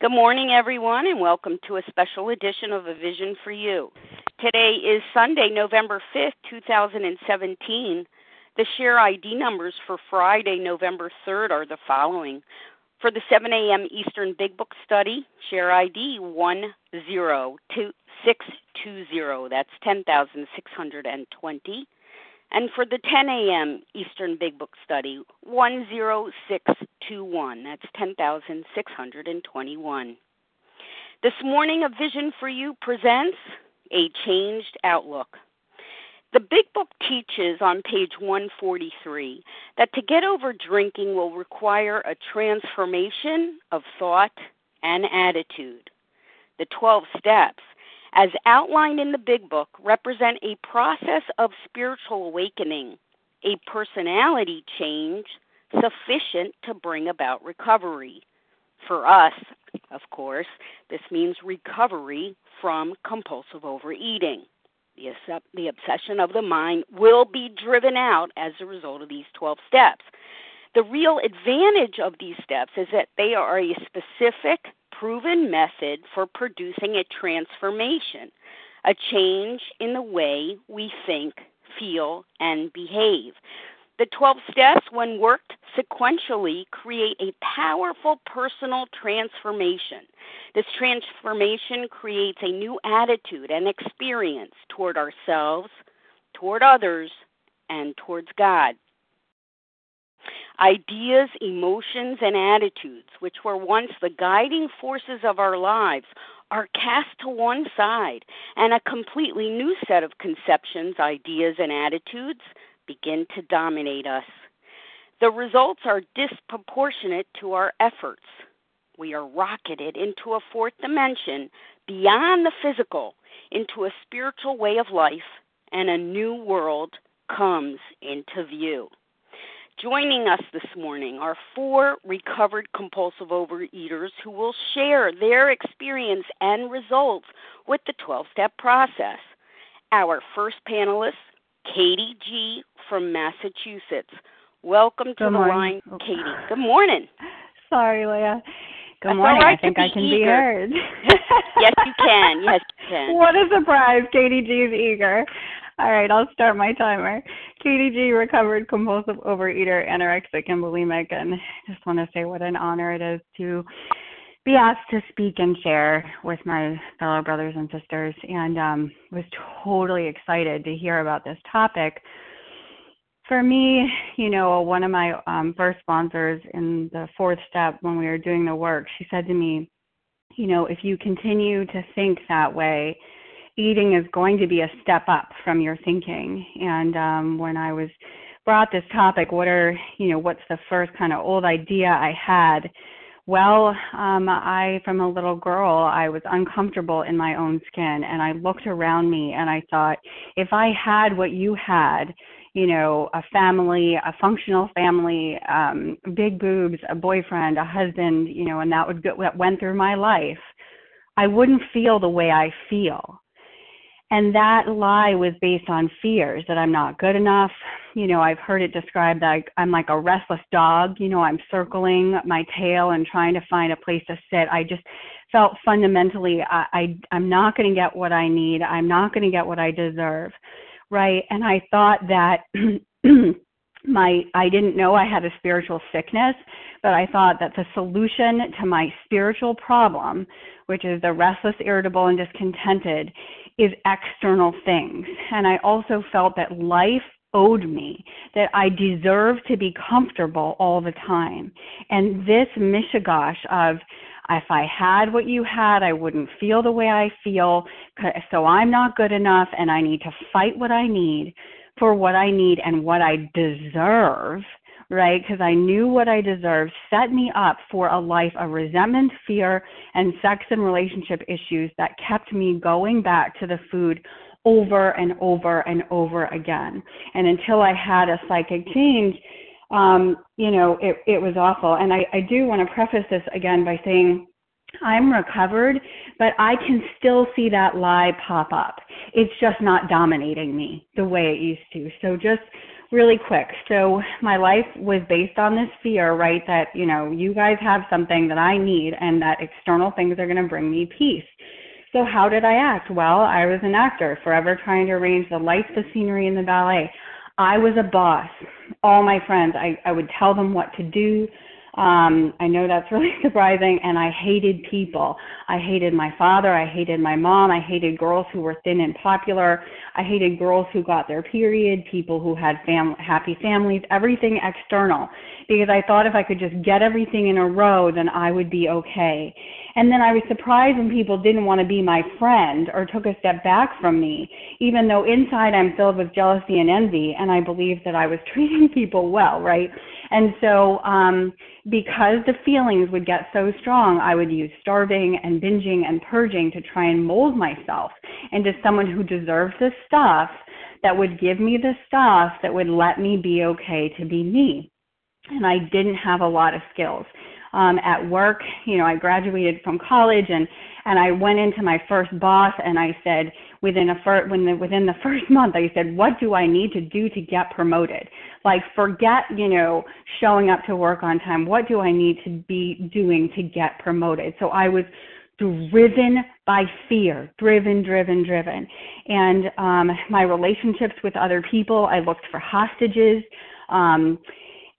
Good morning, everyone, and welcome to a special edition of A Vision for You. Today is Sunday, November 5th, 2017. The share ID numbers for Friday, November 3rd are the following. For the 7 a.m. Eastern Big Book Study, share ID 10620. That's 10,620. And for the 10 a.m. Eastern Big Book Study, 10621. That's 10,621. This morning, A Vision for You presents A Changed Outlook. The Big Book teaches on page 143 that to get over drinking will require a transformation of thought and attitude. The 12 steps as outlined in the Big Book, represent a process of spiritual awakening, a personality change sufficient to bring about recovery. For us, of course, this means recovery from compulsive overeating. The, obsession of the mind will be driven out as a result of these 12 steps. The real advantage of these steps is that they are a specific proven method for producing a transformation, a change in the way we think, feel, and behave. The 12 steps, when worked sequentially, create a powerful personal transformation. This transformation creates a new attitude and experience toward ourselves, toward others, and towards God. Ideas, emotions, and attitudes, which were once the guiding forces of our lives, are cast to one side, and a completely new set of conceptions, ideas, and attitudes begin to dominate us. The results are disproportionate to our efforts. We are rocketed into a fourth dimension beyond the physical, into a spiritual way of life, and a new world comes into view. Joining us this morning are four recovered compulsive overeaters who will share their experience and results with the 12 step process. Our first panelist, Katie G. from Massachusetts. Welcome to Good the morning. line, Katie. Good morning. Sorry, Leah. Good That's morning. right I think I can eager. be heard. Yes, you can. Yes, you can. What a surprise. Katie G is eager. All right, I'll start my timer. KDG, recovered compulsive overeater, anorexic, and bulimic. And just want to say what an honor it is to be asked to speak and share with my fellow brothers and sisters. And um, was totally excited to hear about this topic. For me, you know, one of my um, first sponsors in the fourth step when we were doing the work, she said to me, you know, if you continue to think that way, eating is going to be a step up from your thinking. And um, when I was brought this topic, what are, you know, what's the first kind of old idea I had? Well, um, I, from a little girl, I was uncomfortable in my own skin, and I looked around me and I thought, if I had what you had, you know, a family, a functional family, um, big boobs, a boyfriend, a husband, you know, and that would go, that went through my life, I wouldn't feel the way I feel. And that lie was based on fears that I'm not good enough. You know, I've heard it described like I'm like a restless dog. You know, I'm circling my tail and trying to find a place to sit. I just felt fundamentally I, I I'm not going to get what I need. I'm not going to get what I deserve, right? And I thought that my I didn't know I had a spiritual sickness, but I thought that the solution to my spiritual problem, which is the restless, irritable, and discontented, is external things. And I also felt that life owed me, that I deserved to be comfortable all the time. And this mishigosh of if I had what you had, I wouldn't feel the way I feel, so I'm not good enough and I need to fight what I need for what I need and what I deserve, right? Because I knew what I deserved set me up for a life of resentment, fear, and sex and relationship issues that kept me going back to the food over and over and over again. And until I had a psychic change, um, you know, it, it was awful. And I, I do want to preface this again by saying I'm recovered, but I can still see that lie pop up. It's just not dominating me the way it used to. So just really quick. So my life was based on this fear, right? That, you know, you guys have something that I need and that external things are going to bring me peace. So how did I act? Well, I was an actor, forever trying to arrange the lights, the scenery, and the ballet. I was a boss. All my friends, I, I would tell them what to do. Um, I know that's really surprising, and I hated people. I hated my father. I hated my mom. I hated girls who were thin and popular. I hated girls who got their period, people who had fam- happy families, everything external, because I thought if I could just get everything in a row, then I would be okay. And then I was surprised when people didn't want to be my friend or took a step back from me, even though inside I'm filled with jealousy and envy, and I believed that I was treating people well, right? And so, um, because the feelings would get so strong, I would use starving and binging and purging to try and mold myself into someone who deserves the stuff that would give me the stuff that would let me be okay to be me. And I didn't have a lot of skills. Um, at work, you know, I graduated from college and and I went into my first boss and I said within a fir- when the, within the first month I said, what do I need to do to get promoted? Like forget, you know, showing up to work on time. What do I need to be doing to get promoted? So I was driven by fear, driven, driven, driven. And um, my relationships with other people, I looked for hostages. Um,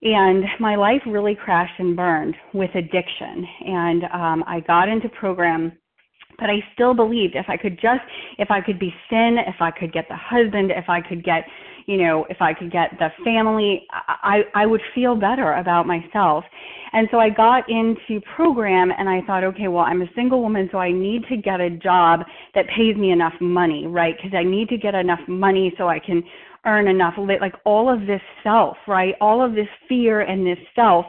and my life really crashed and burned with addiction. And um, I got into program but I still believed if I could just, if I could be sin, if I could get the husband, if I could get, you know, if I could get the family, I, I would feel better about myself. And so I got into program and I thought, okay, well, I'm a single woman, so I need to get a job that pays me enough money, right? Because I need to get enough money so I can earn enough, like all of this self, right? All of this fear and this self.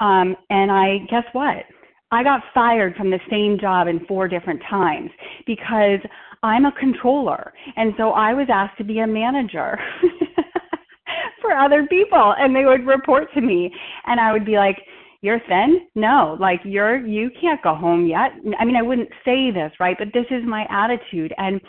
Um, and I, guess what? I got fired from the same job in four different times because I'm a controller. And so I was asked to be a manager for other people and they would report to me and I would be like, you're thin? No, like you're you can't go home yet. I mean, I wouldn't say this, right? But this is my attitude and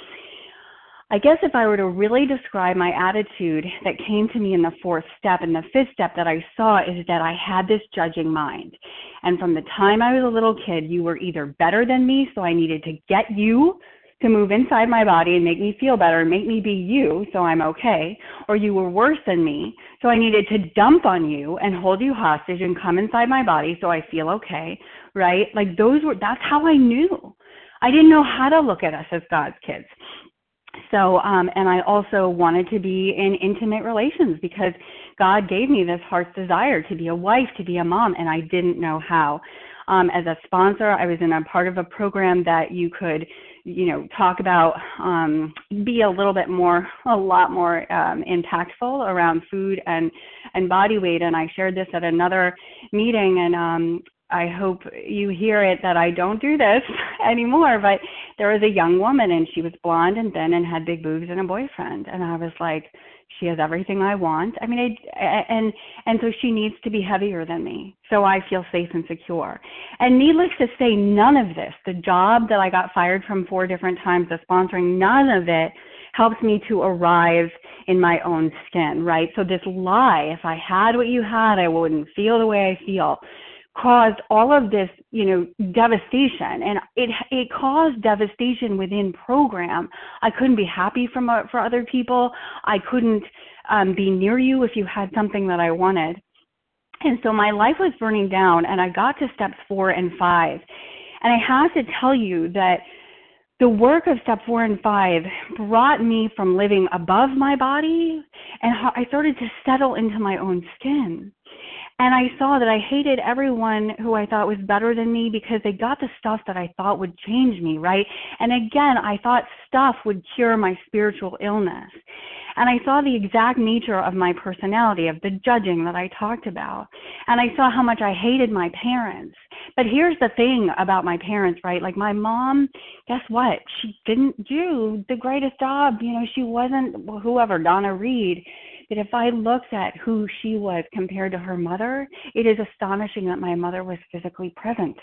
I guess if I were to really describe my attitude that came to me in the fourth step, and the fifth step that I saw is that I had this judging mind. And from the time I was a little kid, you were either better than me, so I needed to get you to move inside my body and make me feel better and make me be you so I'm okay, or you were worse than me, so I needed to dump on you and hold you hostage and come inside my body so I feel okay, right? Like those were, that's how I knew. I didn't know how to look at us as God's kids. So, um, and I also wanted to be in intimate relations because God gave me this heart's desire to be a wife, to be a mom, and I didn't know how. Um, as a sponsor, I was in a part of a program that you could, you know, talk about, um, be a little bit more, a lot more um, impactful around food and and body weight. And I shared this at another meeting, and um, I hope you hear it that I don't do this anymore. But there was a young woman and she was blonde and thin and had big boobs and a boyfriend. And I was like, she has everything I want. I mean, I, and and so she needs to be heavier than me, so I feel safe and secure. And needless to say, none of this, the job that I got fired from four different times, the sponsoring, none of it helps me to arrive in my own skin, right? So this lie, if I had what you had, I wouldn't feel the way I feel caused all of this, you know, devastation, and it it caused devastation within program. I couldn't be happy from uh, for other people. I couldn't um, be near you if you had something that I wanted, and so my life was burning down. And I got to steps four and five, and I have to tell you that the work of step four and five brought me from living above my body, and I started to settle into my own skin. And I saw that I hated everyone who I thought was better than me because they got the stuff that I thought would change me, right? And again, I thought stuff would cure my spiritual illness. And I saw the exact nature of my personality, of the judging that I talked about. And I saw how much I hated my parents. But here's the thing about my parents, right? Like my mom, guess what? She didn't do the greatest job. You know, she wasn't whoever, Donna Reed that if I looked at who she was compared to her mother, it is astonishing that my mother was physically present.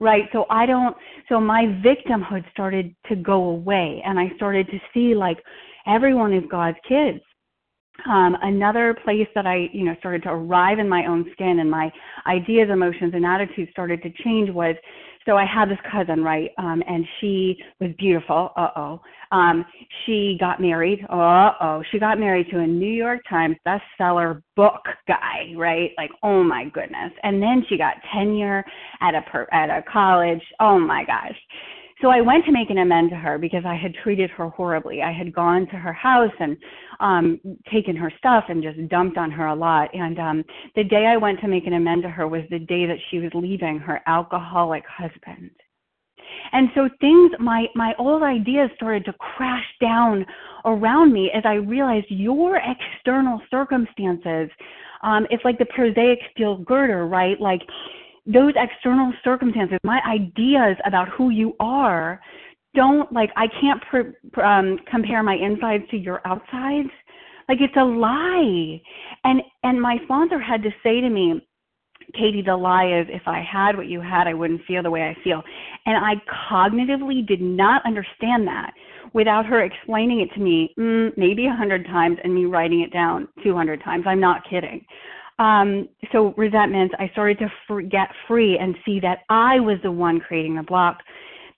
Right. So I don't, so my victimhood started to go away and I started to see like everyone is God's kids. Um, another place that I, you know, started to arrive in my own skin and my ideas, emotions, and attitudes started to change was so I had this cousin, right? Um, and she was beautiful. Uh oh. Um, she got married. Uh oh. She got married to a New York Times bestseller book guy, right? Like, oh my goodness. And then she got tenure at a per- at a college. Oh my gosh. So I went to make an amend to her because I had treated her horribly. I had gone to her house and um taken her stuff and just dumped on her a lot. And um the day I went to make an amend to her was the day that she was leaving her alcoholic husband. And so things my my old ideas started to crash down around me as I realized your external circumstances um it's like the prosaic steel girder, right? Like those external circumstances, my ideas about who you are, don't like I can't pr- um, compare my insides to your outsides. Like it's a lie. And and my sponsor had to say to me, Katie, the lie is if I had what you had, I wouldn't feel the way I feel. And I cognitively did not understand that without her explaining it to me mm, maybe a hundred times and me writing it down 200 times. I'm not kidding. Um, so resentments, I started to free, get free and see that I was the one creating the block.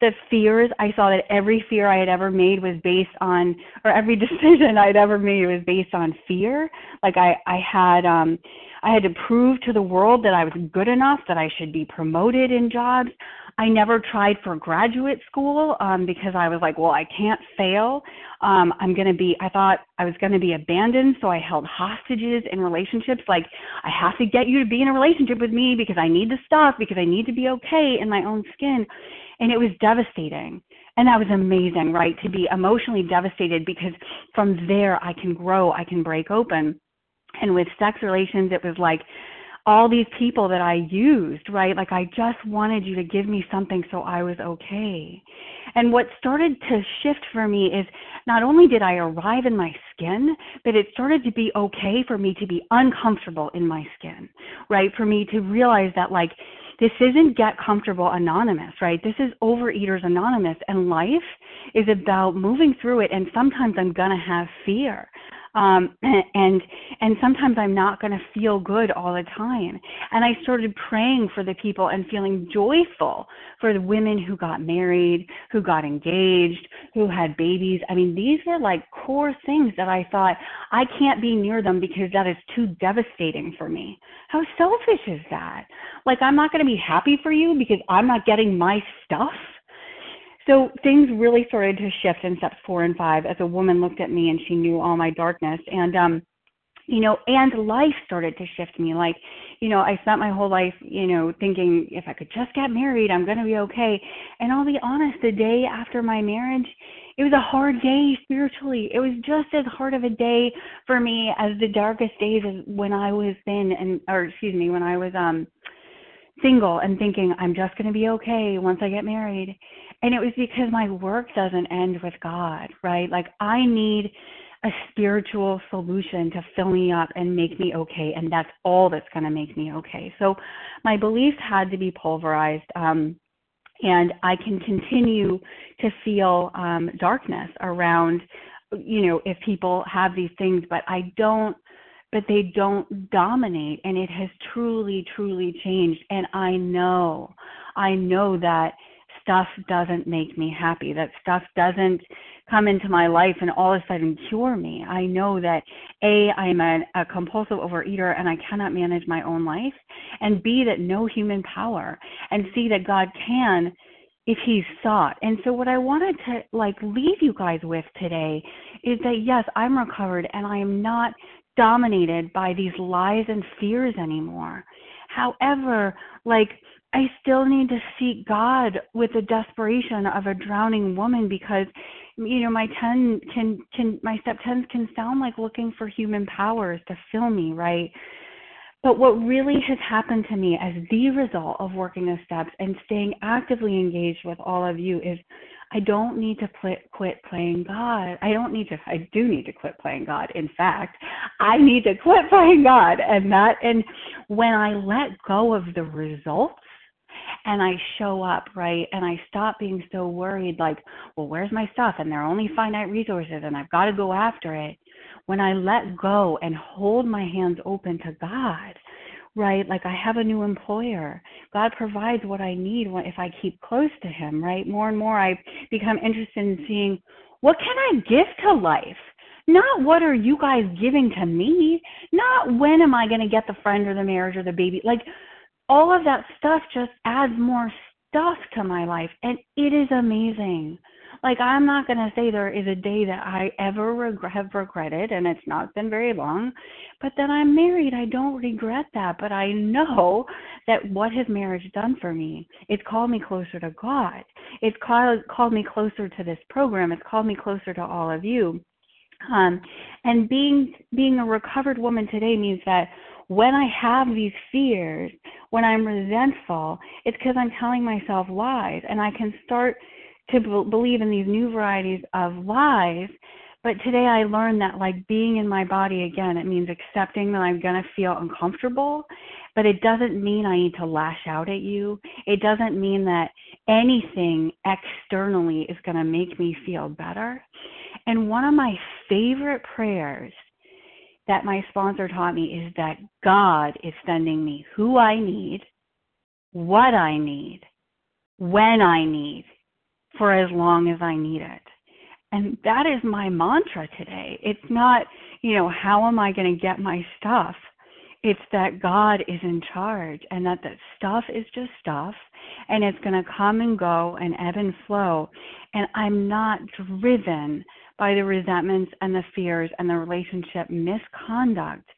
The fears, I saw that every fear I had ever made was based on, or every decision I'd ever made was based on fear. Like I, I had, um, I had to prove to the world that I was good enough, that I should be promoted in jobs. I never tried for graduate school um, because I was like, well, I can't fail. Um, I'm going to be, I thought I was going to be abandoned. So I held hostages in relationships. Like, I have to get you to be in a relationship with me because I need the stuff, because I need to be okay in my own skin. And it was devastating. And that was amazing, right? To be emotionally devastated because from there I can grow, I can break open. And with sex relations, it was like, all these people that I used, right? Like I just wanted you to give me something so I was okay. And what started to shift for me is not only did I arrive in my skin, but it started to be okay for me to be uncomfortable in my skin, right? For me to realize that like this isn't get comfortable anonymous, right? This is overeaters anonymous and life is about moving through it and sometimes I'm going to have fear um, and and sometimes I'm not going to feel good all the time. And I started praying for the people and feeling joyful for the women who got married, who got engaged, who had babies. I mean, these were like core things that I thought I can't be near them because that is too devastating for me. How selfish is that? Like I'm not going to be happy for you because I'm not getting my stuff so things really started to shift in steps four and five as a woman looked at me and she knew all my darkness. And, um, you know, and life started to shift me. Like, you know, I spent my whole life, you know, thinking if I could just get married, I'm going to be okay. And I'll be honest, the day after my marriage, it was a hard day spiritually. It was just as hard of a day for me as the darkest days when I was thin and, or excuse me, when I was, um, single and thinking I'm just going to be okay once I get married. And it was because my work doesn't end with God, right? Like I need a spiritual solution to fill me up and make me okay. And that's all that's going to make me okay. So my beliefs had to be pulverized. Um, and I can continue to feel um, darkness around, you know, if people have these things, but I don't but they don't dominate and it has truly truly changed and i know i know that stuff doesn't make me happy, that stuff doesn't come into my life and all of a sudden cure me. I know that A, I'm a, a compulsive overeater and I cannot manage my own life, and B, that no human power, and C, that God can if he's sought. And so what I wanted to like leave you guys with today is that yes, I'm recovered and I am not dominated by these lies and fears anymore. However, like I still need to seek God with the desperation of a drowning woman because you know my 10 can can my step 10s can sound like looking for human powers to fill me, right? But what really has happened to me as the result of working the steps and staying actively engaged with all of you is I don't need to pl- quit playing God. I don't need to, I do need to quit playing God. In fact, I need to quit playing God. And that, and when I let go of the results, and I show up, right? And I stop being so worried, like, well, where's my stuff? And there are only finite resources and I've got to go after it. when I let go and hold my hands open to God, right? Like I have a new employer. God provides what I need if I keep close to Him, right? More and more I become interested in seeing what can I give to life? Not what are you guys giving to me? Not when am I going to get the friend or the marriage or the baby? Like all of that stuff just adds more stuff to my life and it is amazing. Like I'm not going to say there is a day that I ever reg- have regretted and it's not been very long, but that I'm married, I don't regret that, but I know that what has marriage done for me? It's called me closer to God. It's called called me closer to this program. It's called me closer to all of you. Um, and being being a recovered woman today means that when I have these fears, when I'm resentful, it's because I'm telling myself lies, and I can start to b- believe in these new varieties of lies. But today I learned that, like being in my body again, it means accepting that I'm going to feel uncomfortable, but it doesn't mean I need to lash out at you. It doesn't mean that anything externally is going to make me feel better. And one of my favorite prayers that my sponsor taught me is that God is sending me who I need, what I need, when I need, for as long as I need it. And that is my mantra today. It's not, you know, how am I going to get my stuff? It's that God is in charge and that that stuff is just stuff and it's going to come and go and ebb and flow. And I'm not driven by the resentments and the fears and the relationship misconduct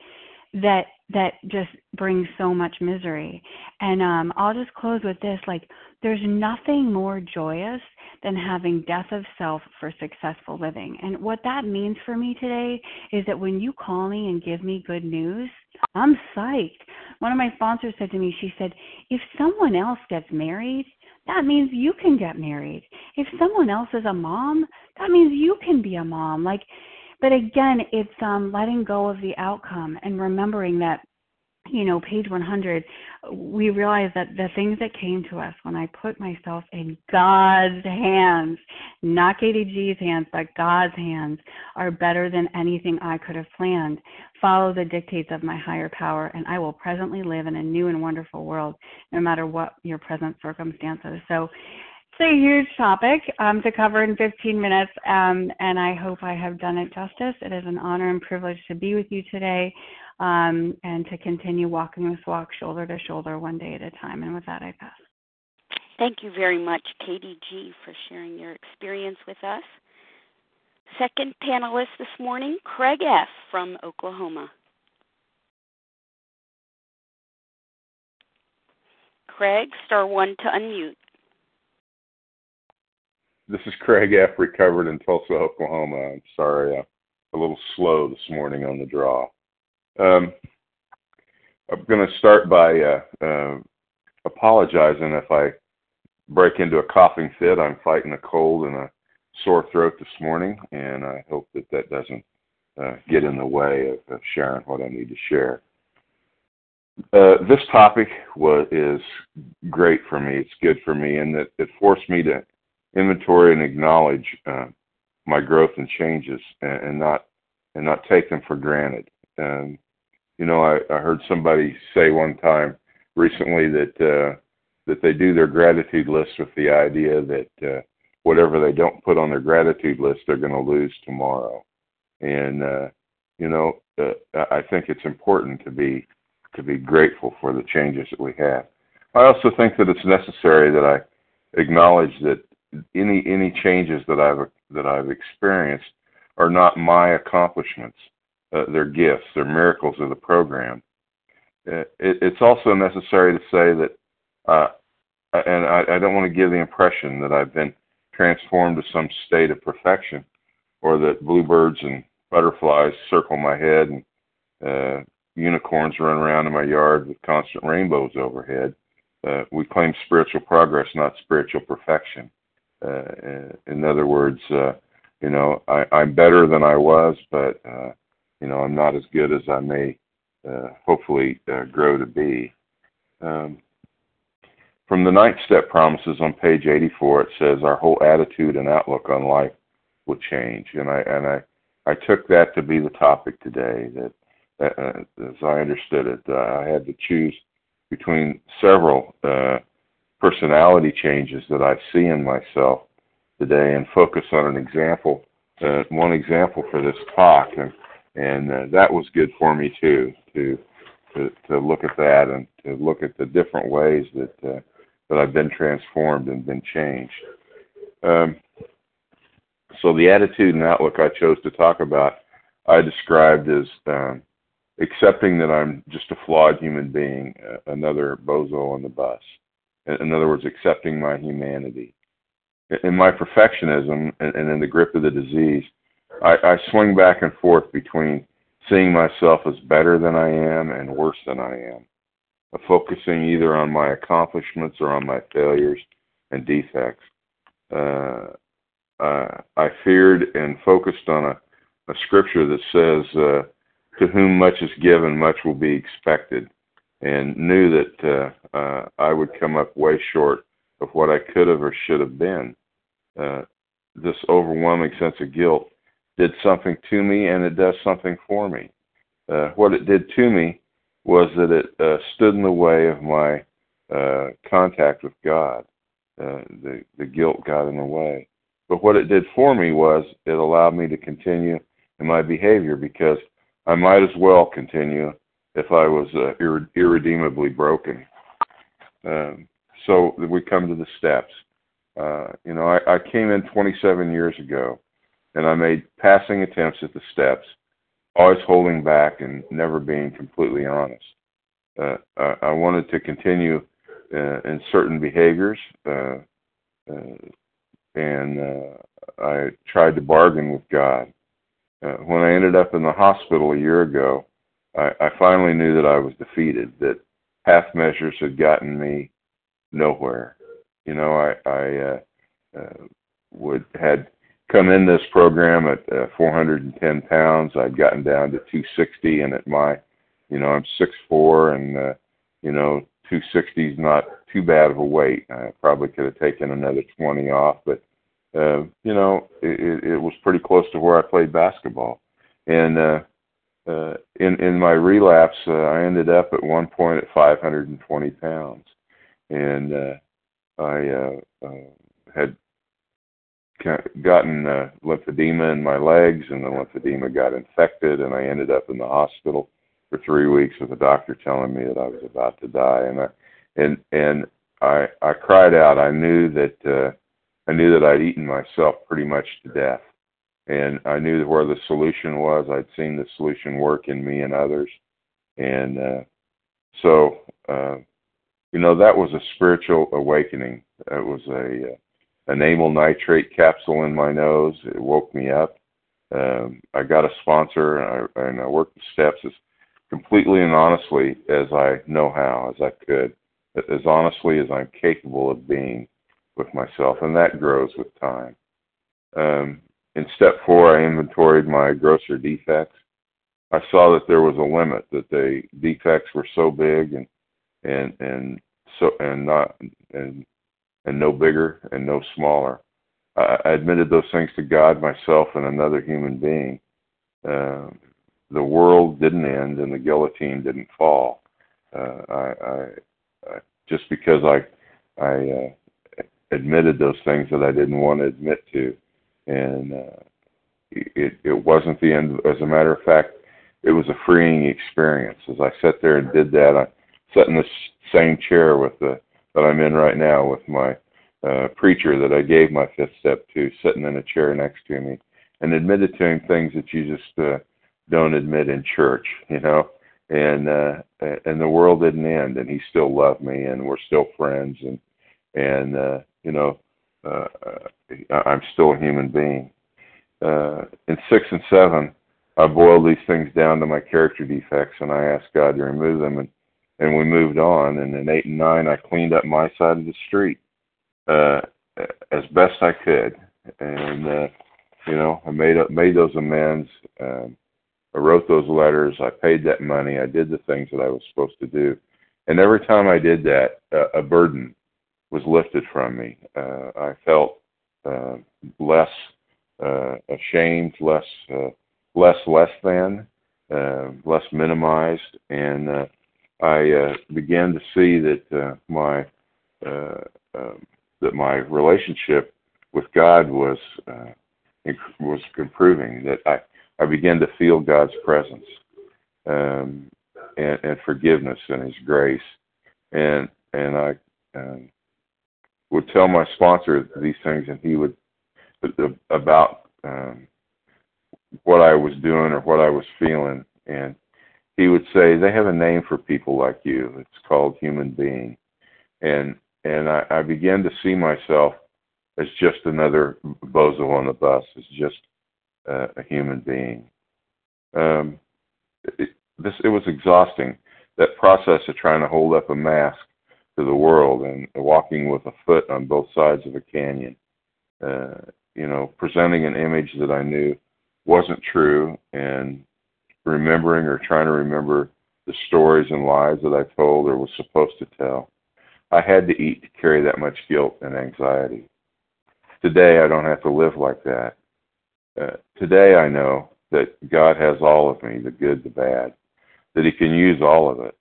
that that just brings so much misery. And um I'll just close with this like there's nothing more joyous than having death of self for successful living. And what that means for me today is that when you call me and give me good news, I'm psyched. One of my sponsors said to me, she said, if someone else gets married, that means you can get married. If someone else is a mom, that means you can be a mom. Like, but again, it's um, letting go of the outcome and remembering that you know, page 100, we realize that the things that came to us when I put myself in God's hands, not KDG's hands, but God's hands, are better than anything I could have planned. Follow the dictates of my higher power, and I will presently live in a new and wonderful world, no matter what your present circumstances. So, it's a huge topic um, to cover in 15 minutes, um, and I hope I have done it justice. It is an honor and privilege to be with you today um, and to continue walking this walk shoulder to shoulder one day at a time. And with that, I pass. Thank you very much, Katie G, for sharing your experience with us. Second panelist this morning, Craig F. from Oklahoma. Craig, star one to unmute. This is Craig F. Recovered in Tulsa, Oklahoma. I'm sorry, I'm a little slow this morning on the draw. Um, I'm going to start by uh, uh, apologizing if I break into a coughing fit. I'm fighting a cold and a sore throat this morning, and I hope that that doesn't uh, get in the way of, of, sharing what I need to share. Uh, this topic was is great for me. It's good for me, and that it forced me to inventory and acknowledge uh, my growth and changes, and, and, not and not take them for granted. And you know, I, I heard somebody say one time recently that uh, that they do their gratitude list with the idea that uh, whatever they don't put on their gratitude list, they're going to lose tomorrow. And uh, you know, uh, I think it's important to be to be grateful for the changes that we have. I also think that it's necessary that I acknowledge that any any changes that I've that I've experienced are not my accomplishments uh, their gifts, their miracles of the program. Uh, it, it's also necessary to say that, uh, and I, I don't want to give the impression that I've been transformed to some state of perfection, or that bluebirds and butterflies circle my head and uh, unicorns run around in my yard with constant rainbows overhead. Uh, we claim spiritual progress, not spiritual perfection. Uh, in other words, uh, you know, I, I'm better than I was, but uh, you know, I'm not as good as I may uh, hopefully uh, grow to be. Um, from the ninth step promises on page 84, it says our whole attitude and outlook on life will change, and I and I I took that to be the topic today. That, uh, as I understood it, uh, I had to choose between several uh, personality changes that I see in myself today, and focus on an example, uh, one example for this talk, and and uh, that was good for me too to to to look at that and to look at the different ways that uh, that I've been transformed and been changed. Um, so the attitude and outlook I chose to talk about, I described as um, accepting that I'm just a flawed human being, uh, another bozo on the bus. In other words, accepting my humanity. In my perfectionism and, and in the grip of the disease, I, I swing back and forth between seeing myself as better than I am and worse than I am, focusing either on my accomplishments or on my failures and defects. Uh, I feared and focused on a, a scripture that says, uh, "To whom much is given, much will be expected," and knew that uh, uh, I would come up way short of what I could have or should have been. Uh, this overwhelming sense of guilt did something to me, and it does something for me. What it did to me was that it uh, stood in the way of my uh, contact with God. Uh, the the guilt got in the way. But what it did for me was it allowed me to continue in my behavior because I might as well continue if I was uh, irre- irredeemably broken. Um, so we come to the steps. Uh, you know, I, I came in 27 years ago, and I made passing attempts at the steps, always holding back and never being completely honest. Uh, I, I wanted to continue uh, in certain behaviors, uh, uh, and uh, I tried to bargain with God. Uh, when I ended up in the hospital a year ago, I, I finally knew that I was defeated. That half measures had gotten me nowhere. You know, I, I would had come in this program at uh, 410 pounds. I'd gotten down to 260, and at my, you know, I'm 6'4", and uh, you know, 260 is not too bad of a weight. I probably could have taken another 20 off, but uh, you know, it, it was pretty close to where I played basketball. And uh, uh, in in my relapse, uh, I ended up at one point at 520 pounds, and uh, I uh, uh, had gotten uh, lymphedema in my legs, and the lymphedema got infected, and I ended up in the hospital for three weeks with a doctor telling me that I was about to die, and I and and I I cried out. I knew that uh, I knew that I'd eaten myself pretty much to death, and I knew where the solution was. I'd seen the solution work in me and others, and uh, so uh, you know that was a spiritual awakening. It was a uh, an amyl nitrate capsule in my nose. It woke me up. Um, I got a sponsor, and I, and I worked the steps as completely and honestly as I know how, as I could, as honestly as I'm capable of being with myself, and that grows with time. Um, in step four, I inventoried my grosser defects. I saw that there was a limit, that the defects were so big and and and so and not and and no bigger and no smaller. I, I admitted those things to God, myself, and another human being. Uh, the world didn't end and the guillotine didn't fall. Uh, I, I, I just because I I uh, admitted those things that I didn't want to admit to, and uh, it it wasn't the end. As a matter of fact, it was a freeing experience. As I sat there and did that, I sat in the same chair with the that I'm in right now with my uh, preacher that I gave my fifth step to, sitting in a chair next to me, and admitted to him things that you just uh, don't admit in church, you know. And uh, and the world didn't end, and he still loved me, and we're still friends, and and uh, you know, uh, I'm still a human being. Uh, in six and seven, I boiled these things down to my character defects, and I asked God to remove them, and and we moved on. And in eight and nine, I cleaned up my side of the street uh, as best I could, and uh, you know, I made up made those amends. Um, I wrote those letters. I paid that money. I did the things that I was supposed to do, and every time I did that, uh, a burden was lifted from me. Uh, I felt uh, less uh, ashamed, less uh, less less than, uh, less minimized, and uh, I uh, began to see that uh, my uh, uh, that my relationship with God was uh, inc- was improving. That I I began to feel God's presence um, and, and forgiveness and His grace, and and I um, would tell my sponsor these things, and he would about um, what I was doing or what I was feeling, and he would say they have a name for people like you. It's called human being, and and I, I began to see myself as just another bozo on the bus, as just uh, a human being. Um, it, this it was exhausting. That process of trying to hold up a mask to the world and walking with a foot on both sides of a canyon. Uh, you know, presenting an image that I knew wasn't true and remembering or trying to remember the stories and lies that I told or was supposed to tell. I had to eat to carry that much guilt and anxiety. Today, I don't have to live like that. Uh, today, I know that God has all of me, the good, the bad, that He can use all of it.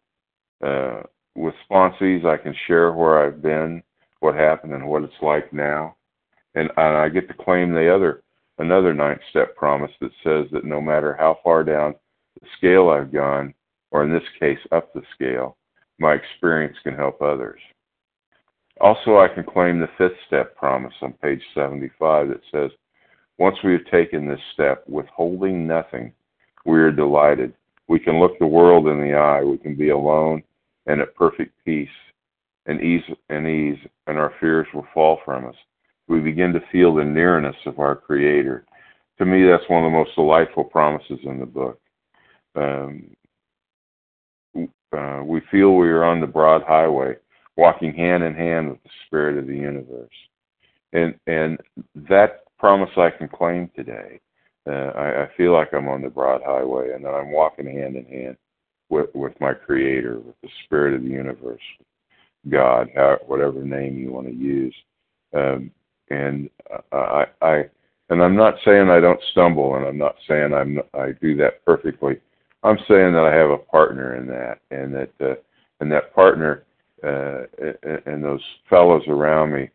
Uh, with sponsees, I can share where I've been, what happened, and what it's like now, and, and I get to claim the other another ninth step promise that says that no matter how far down the scale I've gone, or in this case up the scale, my experience can help others. Also, I can claim the fifth step promise on page 75 that says, once we have taken this step, withholding nothing, we are delighted. We can look the world in the eye. We can be alone and at perfect peace and ease and ease, and our fears will fall from us. We begin to feel the nearness of our Creator. To me, that's one of the most delightful promises in the book. Um, uh, we feel we are on the broad highway walking hand in hand with the spirit of the universe. And and that promise I can claim today. Uh, I, I feel like I'm on the broad highway and that I'm walking hand in hand with with my creator, with the spirit of the universe, God, whatever name you want to use. Um, and I, I and I'm not saying I don't stumble, and I'm not saying I'm I do that perfectly. I'm saying that I have a partner in that, and that uh, and that partner uh, and those fellows around me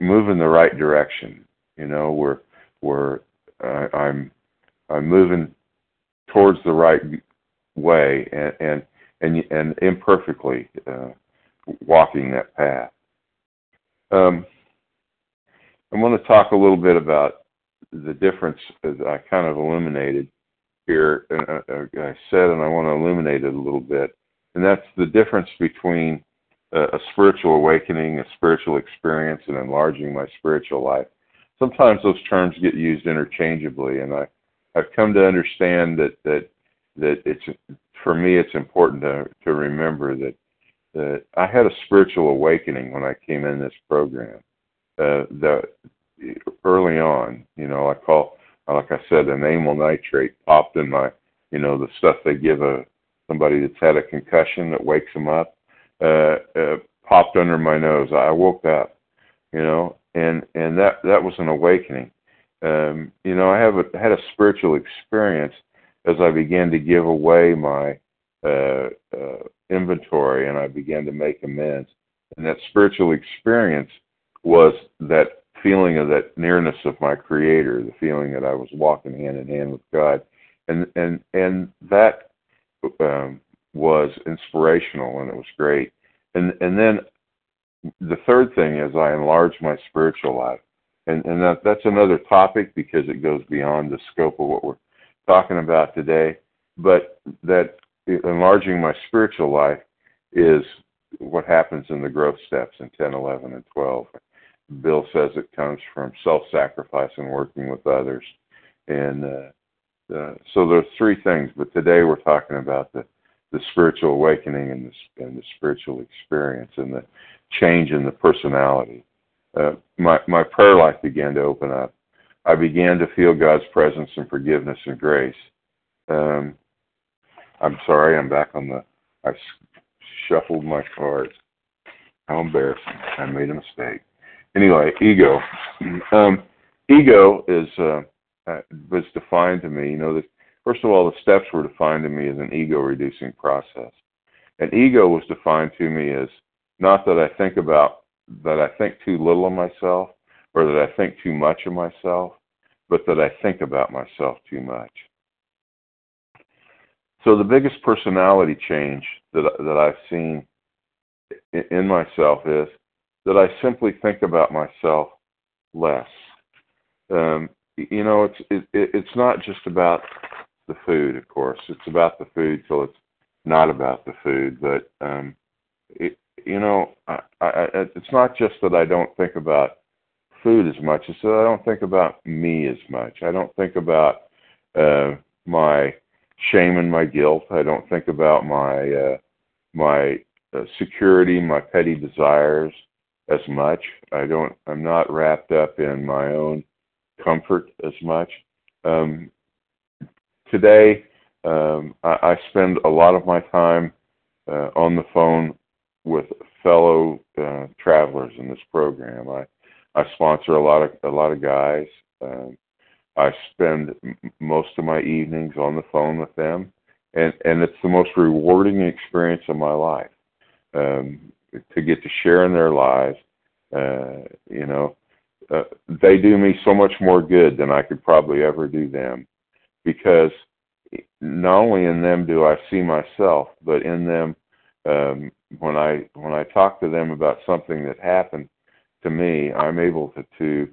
move in the right direction. You know, we're we're uh, I'm I'm moving towards the right way and and and, and imperfectly uh, walking that path. Um, I want to talk a little bit about the difference that I kind of illuminated here. And uh, uh, I said, and I want to illuminate it a little bit, and that's the difference between a spiritual awakening, a spiritual experience, and enlarging my spiritual life. Sometimes those terms get used interchangeably, and I, I've come to understand that that that it's for me it's important to to remember that that I had a spiritual awakening when I came in this program. Uh, the early on, you know, I call like I said, an amyl nitrate popped in my, you know, the stuff they give a somebody that's had a concussion that wakes them up uh, uh, popped under my nose. I woke up, you know, and and that that was an awakening. Um, you know, I have a, had a spiritual experience as I began to give away my uh, uh, inventory and I began to make amends. And that spiritual experience was that feeling of that nearness of my Creator, the feeling that I was walking hand in hand with God, and and and that um, was inspirational and it was great. And and then the third thing is I enlarged my spiritual life. And and that that's another topic because it goes beyond the scope of what we're talking about today. But that enlarging my spiritual life is what happens in the growth steps in 10, 11, and 12. Bill says it comes from self-sacrifice and working with others. And uh, uh, so there's three things, but today we're talking about the the spiritual awakening and the, and the spiritual experience and the change in the personality. Uh, my my prayer life began to open up. I began to feel God's presence and forgiveness and grace. Um, I'm sorry, I'm back on the. I shuffled my cards. How embarrassing! I made a mistake. Anyway, ego. Um, ego is uh, uh, was defined to me. You know that first of all, the steps were defined to me as an ego reducing process. And ego was defined to me as not that I think about that I think too little of myself or that I think too much of myself, but that I think about myself too much. So the biggest personality change that that I've seen in myself is that I simply think about myself less. Um, you know, it's it, it's not just about the food, of course. It's about the food till it's not about the food. But um, it, you know, I, I, it's not just that I don't think about food as much; it's that I don't think about me as much. I don't think about uh, my shame and my guilt. I don't think about my uh, my uh, security, my petty desires as much. I don't. I'm not wrapped up in my own comfort as much. Um, today, um, I, I spend a lot of my time uh, on the phone with fellow uh, travelers in this program. I I sponsor a lot of a lot of guys. Um, I spend m- most of my evenings on the phone with them, and and it's the most rewarding experience of my life um, to get to share in their lives. Uh, you know, uh, they do me so much more good than I could probably ever do them, because not only in them do I see myself, but in them um, when I when I talk to them about something that happened to me, I'm able to to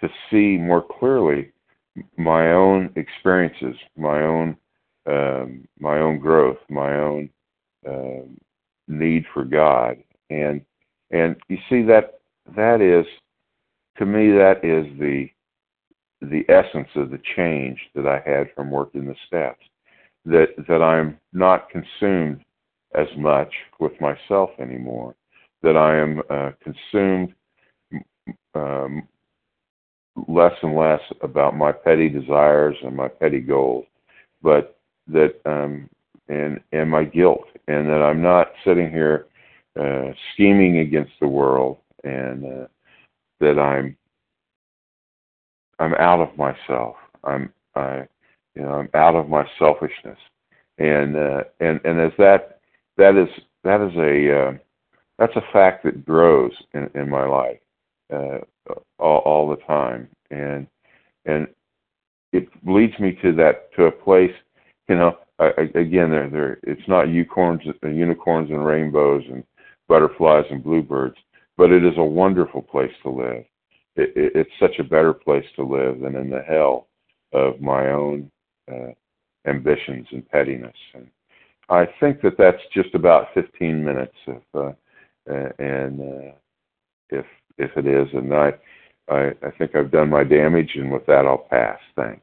to see more clearly my own experiences, my own um, my own growth, my own um, need for God, and and you see that that is to me that is the the essence of the change that I had from working the steps. That that I'm not consumed as much with myself anymore. That I am uh, consumed um, less and less about my petty desires and my petty goals, but that um, and and my guilt, and that I'm not sitting here uh, scheming against the world, and uh, that I'm I'm out of myself. I'm I you know I'm out of my selfishness, and uh, and and as that that is that is a uh, that's a fact that grows in, in my life uh, all, all the time, and and it leads me to that to a place. You know, I, again, there there it's not unicorns, unicorns and rainbows and butterflies and bluebirds, but it is a wonderful place to live. It, it, it's such a better place to live than in the hell of my own uh, ambitions and pettiness. And I think that that's just about 15 minutes of, uh, and uh, if if it is, and I, I I think I've done my damage, and with that I'll pass. Thanks.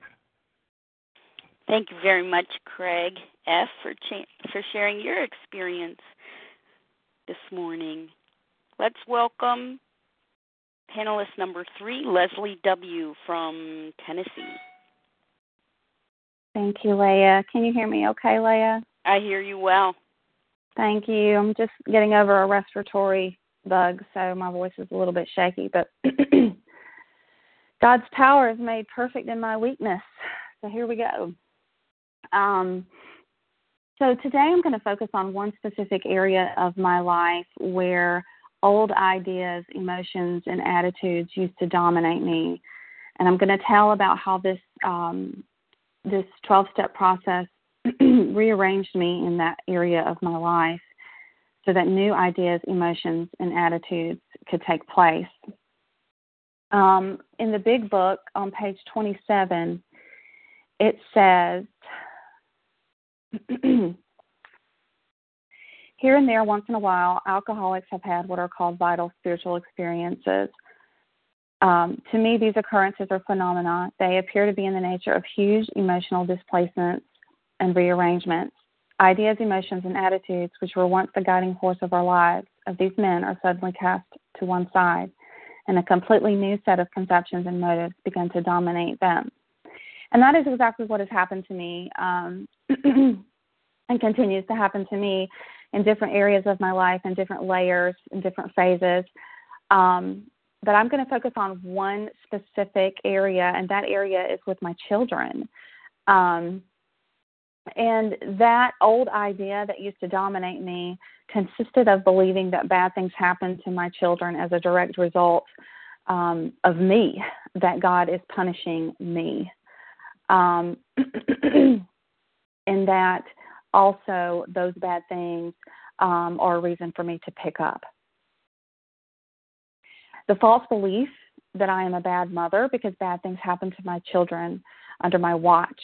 Thank you very much, Craig F. for cha- for sharing your experience this morning. Let's welcome panelist number three, Leslie W. from Tennessee. Thank you, Leah. Can you hear me okay, Leah? I hear you well. Thank you. I'm just getting over a respiratory bug, so my voice is a little bit shaky, but God's power is made perfect in my weakness. So here we go. Um, so today I'm going to focus on one specific area of my life where old ideas, emotions, and attitudes used to dominate me, and I'm going to tell about how this um, this 12 step process rearranged me in that area of my life so that new ideas, emotions, and attitudes could take place. Um, in the big book on page 27, it says, Here and there, once in a while, alcoholics have had what are called vital spiritual experiences. Um, to me, these occurrences are phenomena. They appear to be in the nature of huge emotional displacements and rearrangements. Ideas, emotions, and attitudes, which were once the guiding force of our lives, of these men are suddenly cast to one side, and a completely new set of conceptions and motives begin to dominate them. And that is exactly what has happened to me um, and continues to happen to me in different areas of my life and different layers and different phases. Um, but I'm going to focus on one specific area, and that area is with my children. Um, and that old idea that used to dominate me consisted of believing that bad things happen to my children as a direct result um, of me, that God is punishing me. Um, and that also those bad things um, are a reason for me to pick up. The false belief that I am a bad mother because bad things happen to my children under my watch.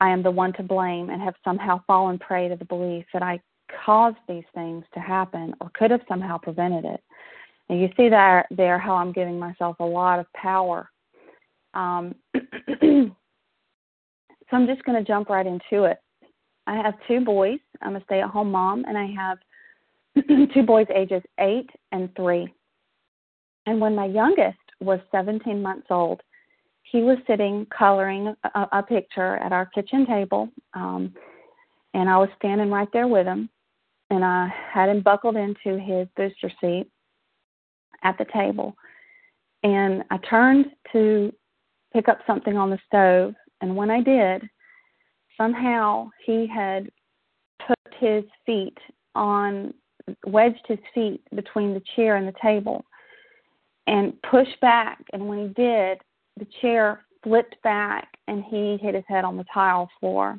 I am the one to blame and have somehow fallen prey to the belief that I caused these things to happen or could have somehow prevented it. And you see there, there how I'm giving myself a lot of power. Um, so I'm just going to jump right into it. I have two boys. I'm a stay at home mom, and I have two boys ages eight and three. And when my youngest was 17 months old, he was sitting coloring a, a picture at our kitchen table, um, and I was standing right there with him. And I had him buckled into his booster seat at the table. And I turned to pick up something on the stove, and when I did, somehow he had put his feet on wedged his feet between the chair and the table and pushed back. And when he did the chair flipped back and he hit his head on the tile floor.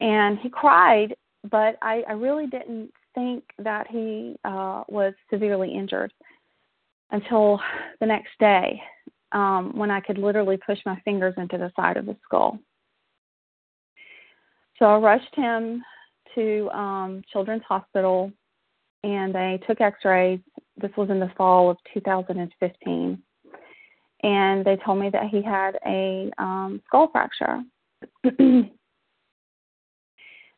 And he cried but i i really didn't think that he uh was severely injured until the next day um, when I could literally push my fingers into the side of the skull. So I rushed him to um, Children's Hospital and they took x rays. This was in the fall of 2015. And they told me that he had a um, skull fracture.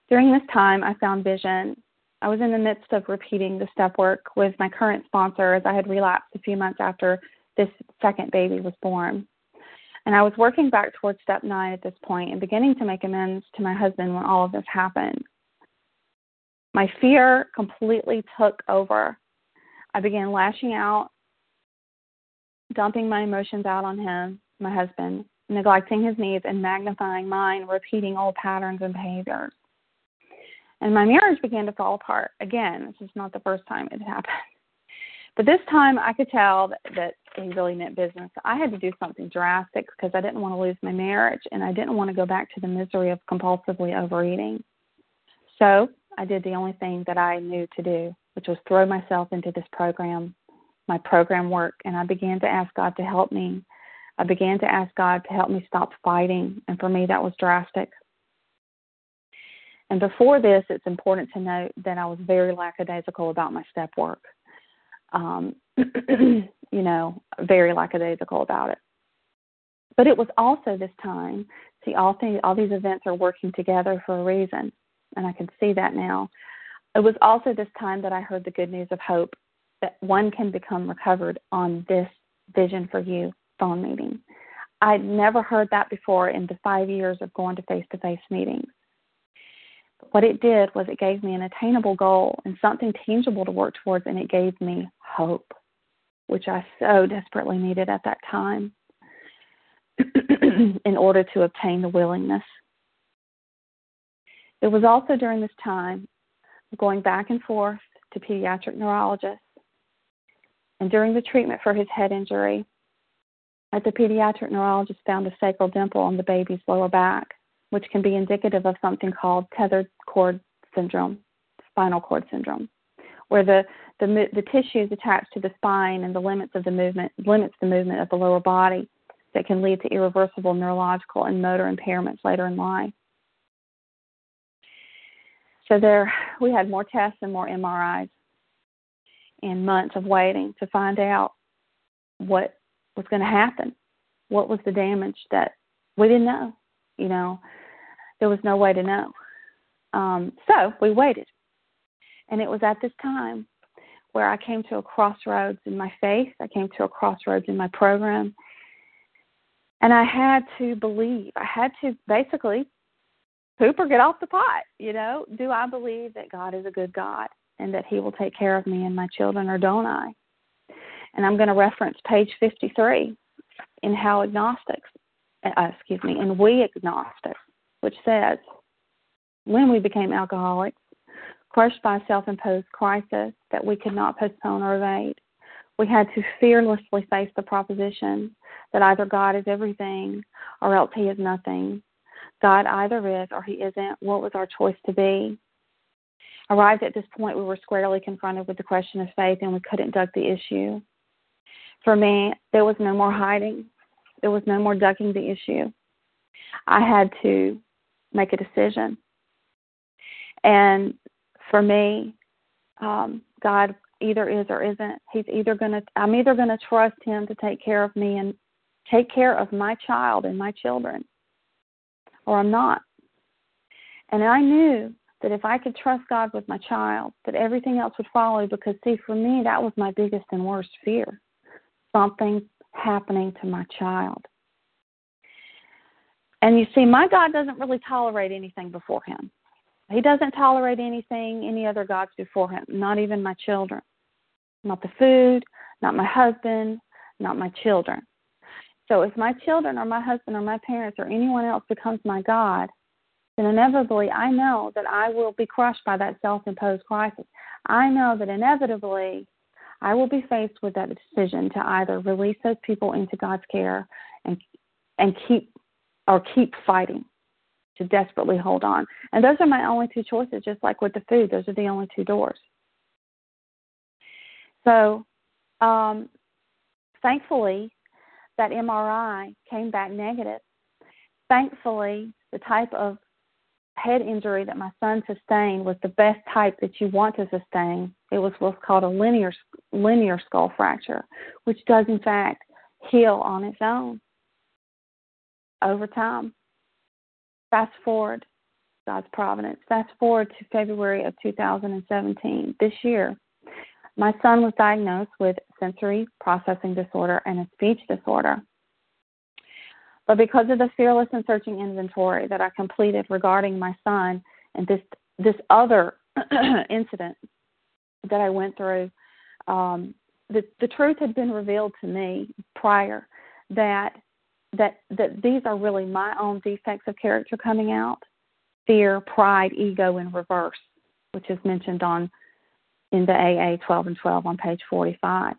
During this time, I found vision. I was in the midst of repeating the step work with my current sponsor as I had relapsed a few months after this second baby was born. And I was working back towards step nine at this point and beginning to make amends to my husband when all of this happened. My fear completely took over. I began lashing out, dumping my emotions out on him, my husband, neglecting his needs and magnifying mine, repeating old patterns and behaviors. And my marriage began to fall apart. Again, this is not the first time it happened. But this time I could tell that, that he really meant business. I had to do something drastic because I didn't want to lose my marriage and I didn't want to go back to the misery of compulsively overeating. So I did the only thing that I knew to do, which was throw myself into this program, my program work, and I began to ask God to help me. I began to ask God to help me stop fighting, and for me, that was drastic. And before this, it's important to note that I was very lackadaisical about my step work um, you know, very lackadaisical about it. But it was also this time. See, all things, all these events are working together for a reason, and I can see that now. It was also this time that I heard the good news of hope that one can become recovered on this Vision for You phone meeting. I'd never heard that before in the five years of going to face to face meetings what it did was it gave me an attainable goal and something tangible to work towards, and it gave me hope, which I so desperately needed at that time in order to obtain the willingness. It was also during this time going back and forth to pediatric neurologists. And during the treatment for his head injury, the pediatric neurologist found a sacral dimple on the baby's lower back which can be indicative of something called tethered cord syndrome, spinal cord syndrome, where the, the, the tissues attached to the spine and the limits of the movement limits the movement of the lower body that can lead to irreversible neurological and motor impairments later in life. So there, we had more tests and more MRIs and months of waiting to find out what was going to happen. What was the damage that we didn't know? You know, there was no way to know. Um, so we waited. And it was at this time where I came to a crossroads in my faith. I came to a crossroads in my program. And I had to believe. I had to basically poop or get off the pot. You know, do I believe that God is a good God and that He will take care of me and my children, or don't I? And I'm going to reference page 53 in How Agnostics, uh, excuse me, in We Agnostics which says, when we became alcoholics, crushed by self imposed crisis that we could not postpone or evade, we had to fearlessly face the proposition that either God is everything or else He is nothing. God either is or He isn't. What was our choice to be? Arrived at this point, we were squarely confronted with the question of faith and we couldn't duck the issue. For me, there was no more hiding, there was no more ducking the issue. I had to make a decision. And for me, um, God either is or isn't. He's either going to, I'm either going to trust Him to take care of me and take care of my child and my children, or I'm not. And I knew that if I could trust God with my child, that everything else would follow because, see, for me, that was my biggest and worst fear something happening to my child. And you see, my God doesn't really tolerate anything before him. He doesn't tolerate anything, any other gods before him, not even my children. Not the food, not my husband, not my children. So if my children or my husband or my parents or anyone else becomes my God, then inevitably I know that I will be crushed by that self imposed crisis. I know that inevitably I will be faced with that decision to either release those people into God's care and and keep or keep fighting to desperately hold on. And those are my only two choices, just like with the food. Those are the only two doors. So, um, thankfully, that MRI came back negative. Thankfully, the type of head injury that my son sustained was the best type that you want to sustain. It was what's called a linear linear skull fracture, which does in fact heal on its own over time. Fast forward, God's providence. Fast forward to February of 2017. This year, my son was diagnosed with sensory processing disorder and a speech disorder. But because of the fearless and searching inventory that I completed regarding my son and this this other incident that I went through, um, the the truth had been revealed to me prior that that that these are really my own defects of character coming out. Fear pride ego in reverse which is mentioned on in the aa 12 and 12 on page 45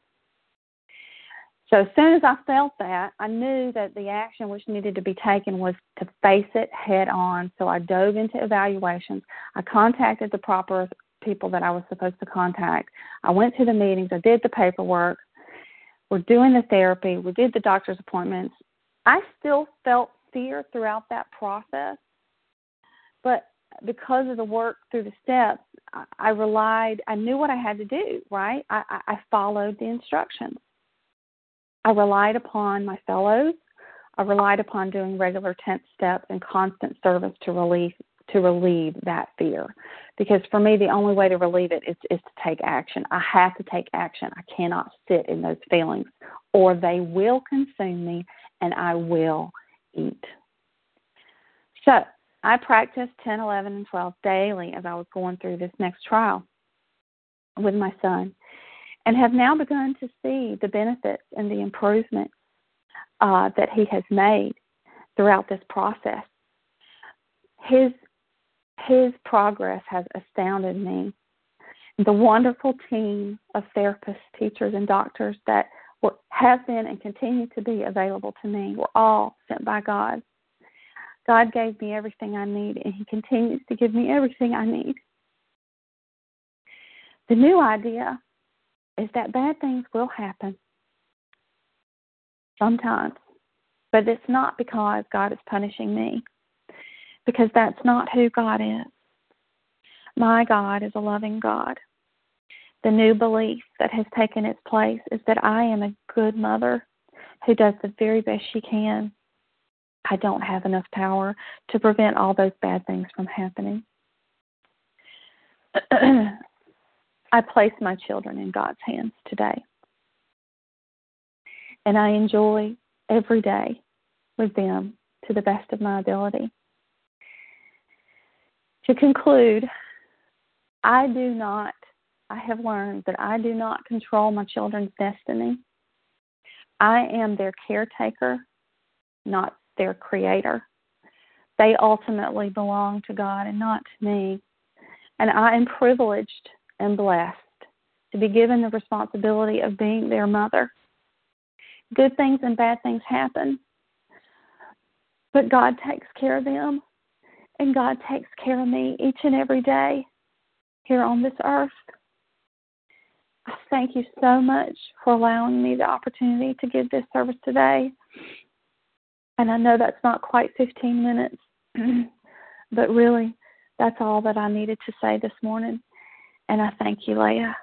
so as soon as i felt that i knew that the action which needed to be taken was to face it head on. So i dove into evaluations. I contacted the proper people that i was supposed to contact. I went to the meetings. I did the paperwork. We're doing the therapy. We did the doctor's appointments I still felt fear throughout that process, but because of the work through the steps, I, relied. I knew what I had to do. Right, I, I, I followed the instructions. I relied upon my fellows. I relied upon doing regular tenth steps and constant service to relieve to relieve that fear. Because for me, the only way to relieve it is, is to take action. I have to take action. I cannot sit in those feelings, or they will consume me and I will eat. So I practiced 10, 11, and 12 daily as I was going through this next trial with my son and have now begun to see the benefits and the improvements uh, that he has made throughout this process. His his progress has astounded me. The wonderful team of therapists, teachers, and doctors that were, have been and continue to be available to me were all sent by God. God gave me everything I need, and He continues to give me everything I need. The new idea is that bad things will happen sometimes, but it's not because God is punishing me, because that's not who God is. My God is a loving God. The new belief that has taken its place is that I am a good mother who does the very best she can. I don't have enough power to prevent all those bad things from happening. I place my children in God's hands today. And I enjoy every day with them to the best of my ability. To conclude, I do not I have learned that I do not control my children's destiny. I am their caretaker, not their creator. they ultimately belong to God and not to me. And I am privileged and blessed to be given the responsibility of being their mother. Good things and bad things happen, but God takes care of them, and God takes care of me each and every day here on this earth. I thank you so much for allowing me the opportunity to give this service today. And I know that's not quite 15 minutes, but really, that's all that I needed to say this morning. And I thank you, Leah.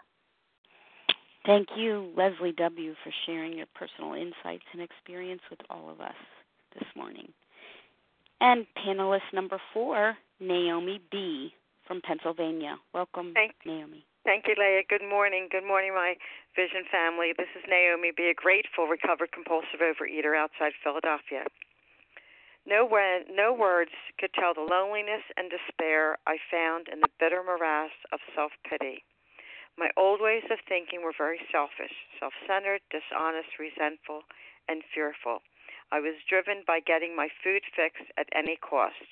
Thank you, Leslie W., for sharing your personal insights and experience with all of us this morning. And panelist number four, Naomi B. from Pennsylvania. Welcome, Thank, Naomi. Thank you, Leah. Good morning. Good morning, my Vision family. This is Naomi Be a grateful, recovered compulsive overeater outside Philadelphia. No, no words could tell the loneliness and despair I found in the bitter morass of self pity. My old ways of thinking were very selfish, self centered, dishonest, resentful, and fearful. I was driven by getting my food fix at any cost.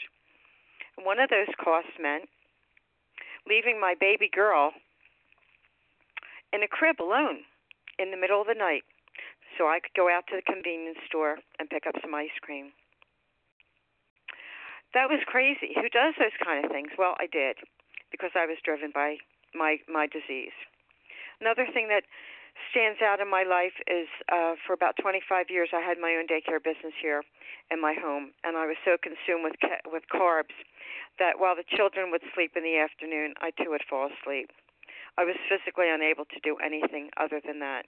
one of those costs meant leaving my baby girl in a crib alone in the middle of the night so I could go out to the convenience store and pick up some ice cream. That was crazy. Who does those kind of things? Well, I did because I was driven by my my disease. Another thing that stands out in my life is uh, for about 25 years I had my own daycare business here in my home, and I was so consumed with ca- with carbs that while the children would sleep in the afternoon, I too would fall asleep. I was physically unable to do anything other than that.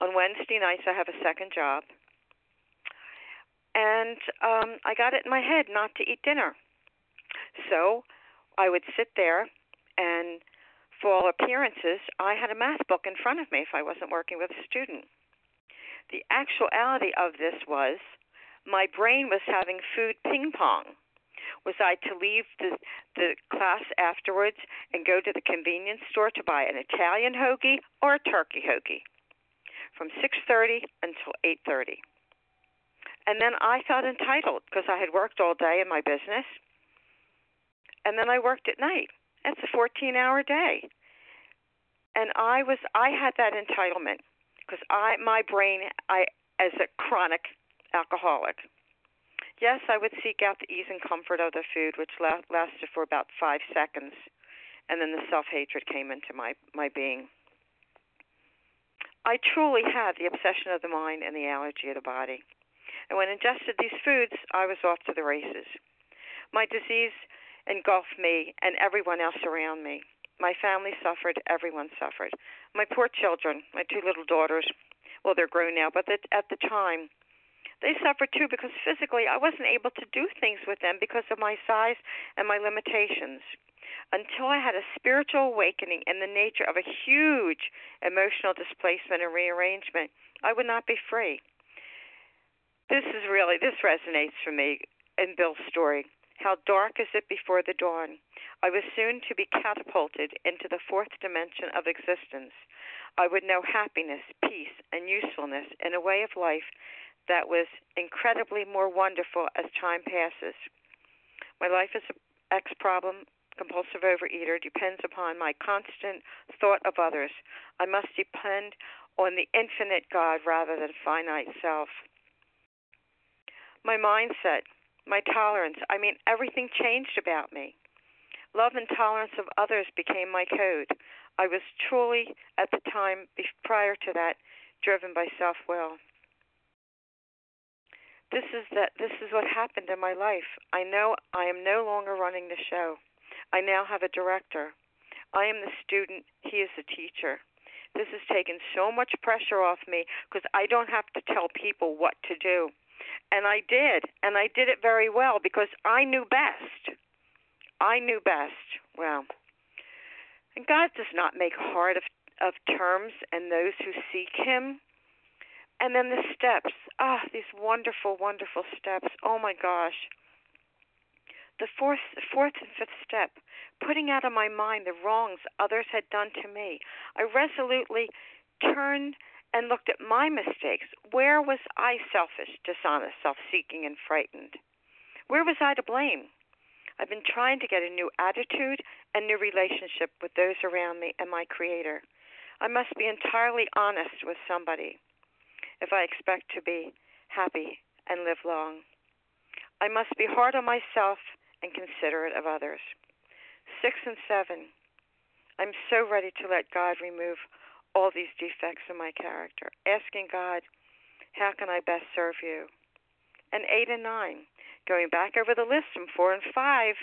On Wednesday nights, I have a second job, and um, I got it in my head not to eat dinner. So I would sit there, and for all appearances, I had a math book in front of me if I wasn't working with a student. The actuality of this was my brain was having food ping pong. Was I to leave the the class afterwards and go to the convenience store to buy an Italian hoagie or a turkey hoagie from 6:30 until 8:30? And then I felt entitled because I had worked all day in my business. And then I worked at night. That's a 14-hour day. And I was I had that entitlement because I my brain I as a chronic alcoholic Yes, I would seek out the ease and comfort of the food, which la- lasted for about five seconds, and then the self hatred came into my, my being. I truly had the obsession of the mind and the allergy of the body. And when ingested these foods, I was off to the races. My disease engulfed me and everyone else around me. My family suffered, everyone suffered. My poor children, my two little daughters, well, they're grown now, but at the time, they suffered too because physically I wasn't able to do things with them because of my size and my limitations. Until I had a spiritual awakening in the nature of a huge emotional displacement and rearrangement, I would not be free. This is really, this resonates for me in Bill's story. How dark is it before the dawn? I was soon to be catapulted into the fourth dimension of existence. I would know happiness, peace, and usefulness in a way of life that was incredibly more wonderful as time passes. My life as an ex problem compulsive overeater depends upon my constant thought of others. I must depend on the infinite God rather than finite self. My mindset, my tolerance, I mean, everything changed about me. Love and tolerance of others became my code. I was truly, at the time prior to that, driven by self will this is that this is what happened in my life. I know I am no longer running the show. I now have a director. I am the student, he is the teacher. This has taken so much pressure off me because I don't have to tell people what to do. And I did, and I did it very well because I knew best. I knew best. Well, and God does not make hard of of terms and those who seek him. And then the steps. Ah, these wonderful, wonderful steps. Oh my gosh. The fourth, fourth and fifth step, putting out of my mind the wrongs others had done to me. I resolutely turned and looked at my mistakes. Where was I selfish, dishonest, self seeking, and frightened? Where was I to blame? I've been trying to get a new attitude and new relationship with those around me and my Creator. I must be entirely honest with somebody if I expect to be happy and live long. I must be hard on myself and considerate of others. Six and seven. I'm so ready to let God remove all these defects in my character, asking God, how can I best serve you? And eight and nine, going back over the list from four and five,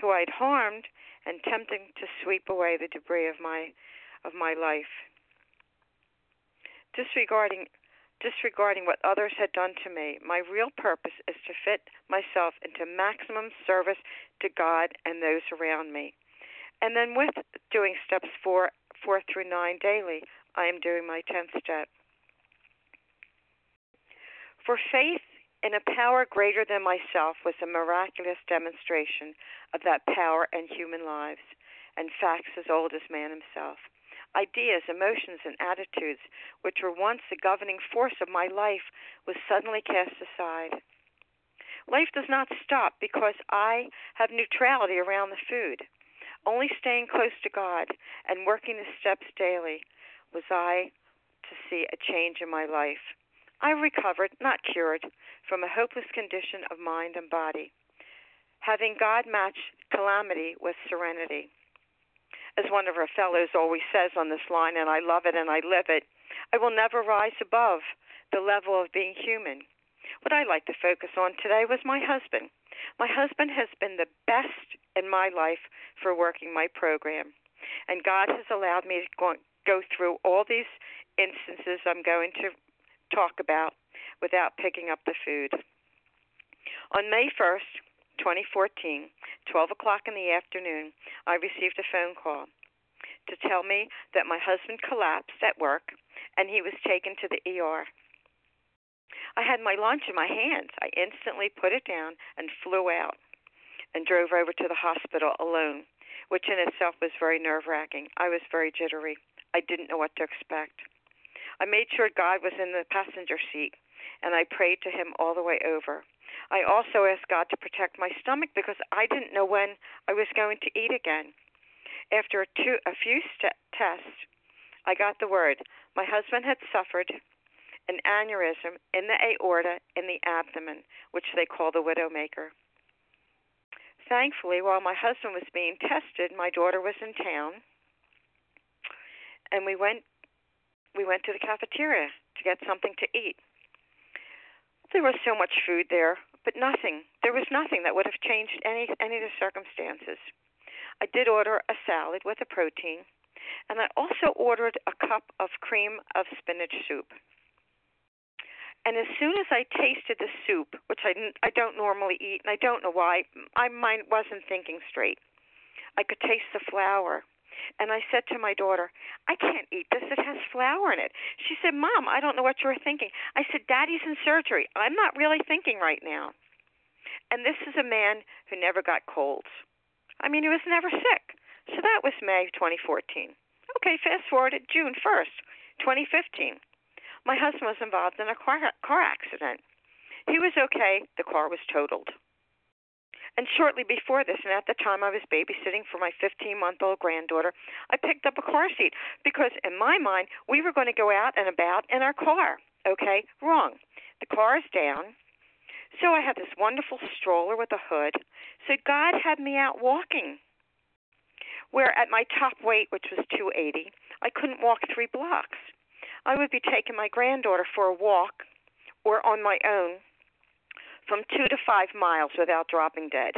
who I'd harmed, and tempting to sweep away the debris of my of my life. Disregarding disregarding what others had done to me, my real purpose is to fit myself into maximum service to God and those around me. And then with doing steps four four through nine daily, I am doing my tenth step. For faith in a power greater than myself was a miraculous demonstration of that power in human lives, and facts as old as man himself. Ideas, emotions, and attitudes, which were once the governing force of my life, was suddenly cast aside. Life does not stop because I have neutrality around the food. Only staying close to God and working the steps daily was I to see a change in my life. I recovered, not cured, from a hopeless condition of mind and body, having God match calamity with serenity. As one of our fellows always says on this line, and I love it and I live it, I will never rise above the level of being human. What I like to focus on today was my husband. My husband has been the best in my life for working my program. And God has allowed me to go, go through all these instances I'm going to talk about without picking up the food. On May 1st, 2014, 12 o'clock in the afternoon, I received a phone call to tell me that my husband collapsed at work and he was taken to the ER. I had my lunch in my hands. I instantly put it down and flew out and drove over to the hospital alone, which in itself was very nerve wracking. I was very jittery. I didn't know what to expect. I made sure God was in the passenger seat, and I prayed to Him all the way over. I also asked God to protect my stomach because I didn't know when I was going to eat again. After a, two, a few st- tests, I got the word my husband had suffered an aneurysm in the aorta in the abdomen, which they call the widowmaker. Thankfully, while my husband was being tested, my daughter was in town, and we went we went to the cafeteria to get something to eat. There was so much food there, but nothing. There was nothing that would have changed any any of the circumstances. I did order a salad with a protein, and I also ordered a cup of cream of spinach soup. And as soon as I tasted the soup, which I I don't normally eat, and I don't know why, my mind wasn't thinking straight. I could taste the flour and I said to my daughter, I can't eat this. It has flour in it. She said, Mom, I don't know what you were thinking. I said, Daddy's in surgery. I'm not really thinking right now. And this is a man who never got colds. I mean, he was never sick. So that was May 2014. Okay, fast forward to June 1st, 2015. My husband was involved in a car, car accident. He was okay. The car was totaled. And shortly before this, and at the time I was babysitting for my 15 month old granddaughter, I picked up a car seat because, in my mind, we were going to go out and about in our car. Okay? Wrong. The car is down. So I had this wonderful stroller with a hood. So God had me out walking. Where at my top weight, which was 280, I couldn't walk three blocks. I would be taking my granddaughter for a walk or on my own from two to five miles without dropping dead.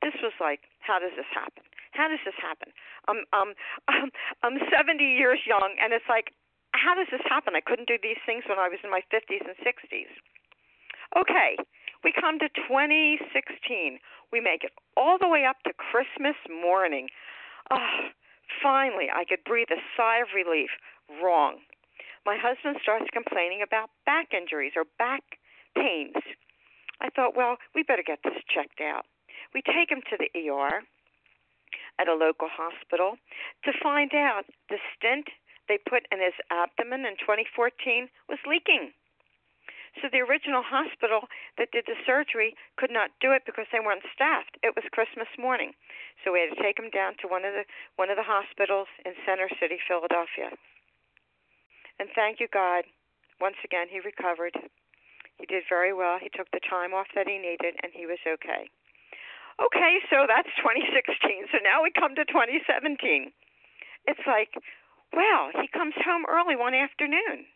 This was like, how does this happen? How does this happen? I'm um, I'm I'm 70 years young, and it's like, how does this happen? I couldn't do these things when I was in my 50s and 60s. Okay, we come to 2016. We make it all the way up to Christmas morning. Oh, finally, I could breathe a sigh of relief. Wrong. My husband starts complaining about back injuries or back pains. I thought, well, we better get this checked out. We take him to the ER at a local hospital to find out the stent they put in his abdomen in 2014 was leaking. So the original hospital that did the surgery could not do it because they weren't staffed. It was Christmas morning, so we had to take him down to one of the one of the hospitals in Center City, Philadelphia. And thank you, God. Once again, he recovered. He did very well. He took the time off that he needed, and he was okay. Okay, so that's 2016. So now we come to 2017. It's like, wow, he comes home early one afternoon.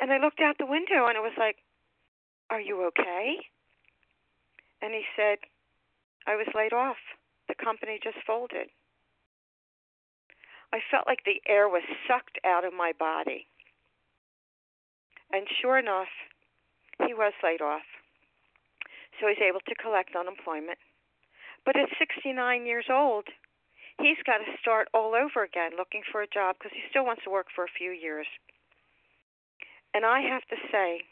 And I looked out the window and it was like, Are you okay? And he said, I was laid off. The company just folded. I felt like the air was sucked out of my body. And sure enough, he was laid off. So he's able to collect unemployment. But at 69 years old, he's got to start all over again looking for a job because he still wants to work for a few years. And I have to say,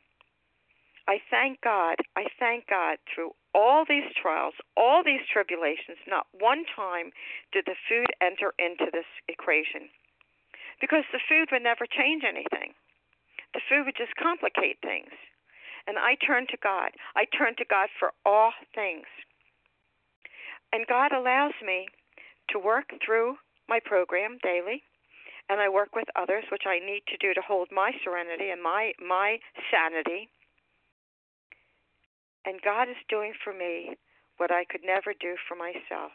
I thank God, I thank God through all these trials, all these tribulations, not one time did the food enter into this equation. Because the food would never change anything. The food would just complicate things. And I turn to God. I turn to God for all things. And God allows me to work through my program daily and I work with others, which I need to do to hold my serenity and my my sanity. And God is doing for me what I could never do for myself.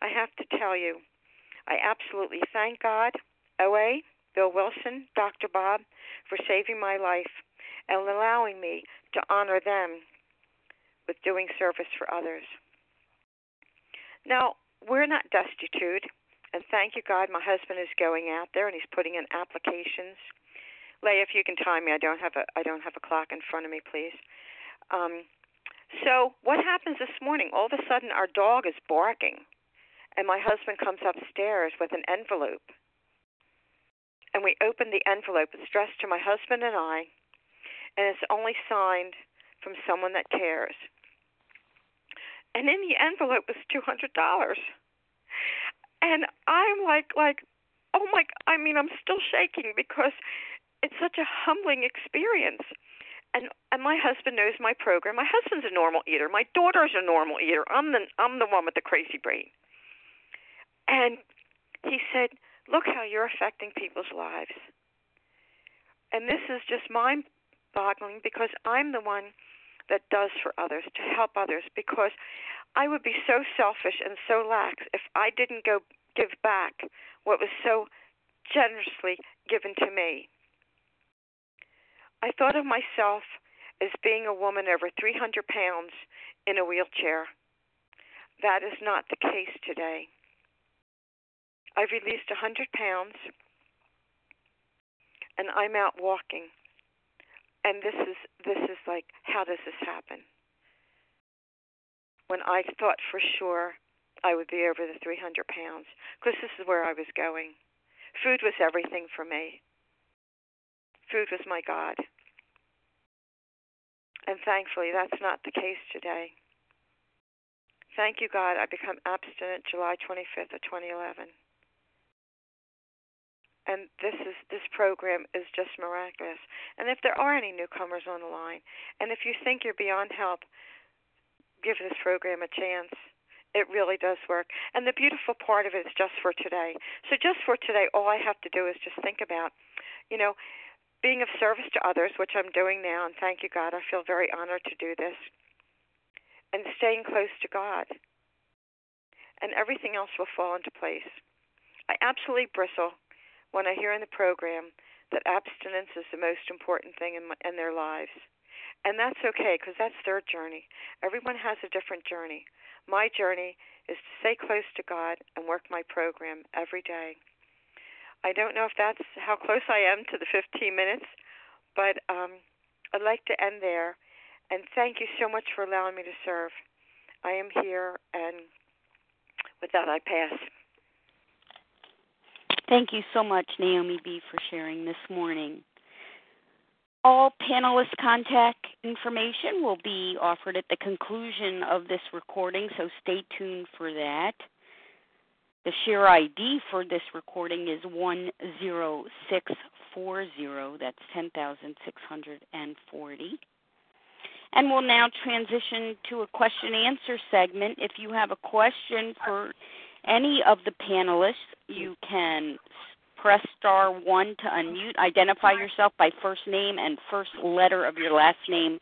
I have to tell you, I absolutely thank God, OA, Bill Wilson, Dr. Bob, for saving my life and allowing me to honor them with doing service for others. Now, we're not destitute. And thank you, God, my husband is going out there and he's putting in applications. Leah, if you can time me, I don't have a I don't have a clock in front of me, please. Um, so what happens this morning? All of a sudden, our dog is barking, and my husband comes upstairs with an envelope. And we open the envelope. It's addressed to my husband and I, and it's only signed from someone that cares. And in the envelope was two hundred dollars and I'm like like oh my I mean I'm still shaking because it's such a humbling experience. And and my husband knows my program. My husband's a normal eater. My daughter's a normal eater. I'm the I'm the one with the crazy brain. And he said, "Look how you're affecting people's lives." And this is just mind-boggling because I'm the one that does for others to help others because I would be so selfish and so lax if I didn't go give back what was so generously given to me. I thought of myself as being a woman over 300 pounds in a wheelchair. That is not the case today. I've released 100 pounds and I'm out walking. And this is this is like how does this happen? when I thought for sure I would be over the 300 pounds because this is where I was going. Food was everything for me. Food was my God. And thankfully, that's not the case today. Thank you, God. I become abstinent July 25th of 2011. And this is this program is just miraculous. And if there are any newcomers on the line, and if you think you're beyond help, give this program a chance. It really does work. And the beautiful part of it is just for today. So, just for today, all I have to do is just think about, you know, being of service to others, which I'm doing now. And thank you, God. I feel very honored to do this. And staying close to God. And everything else will fall into place. I absolutely bristle when I hear in the program that abstinence is the most important thing in, my, in their lives. And that's okay because that's their journey. Everyone has a different journey. My journey is to stay close to God and work my program every day. I don't know if that's how close I am to the 15 minutes, but um, I'd like to end there. And thank you so much for allowing me to serve. I am here, and with that, I pass. Thank you so much, Naomi B., for sharing this morning. All panelist contact information will be offered at the conclusion of this recording, so stay tuned for that. The share ID for this recording is 10640. That's 10,640. And we'll now transition to a question and answer segment. If you have a question for any of the panelists, you can press star one to unmute. Identify yourself by first name and first letter of your last name,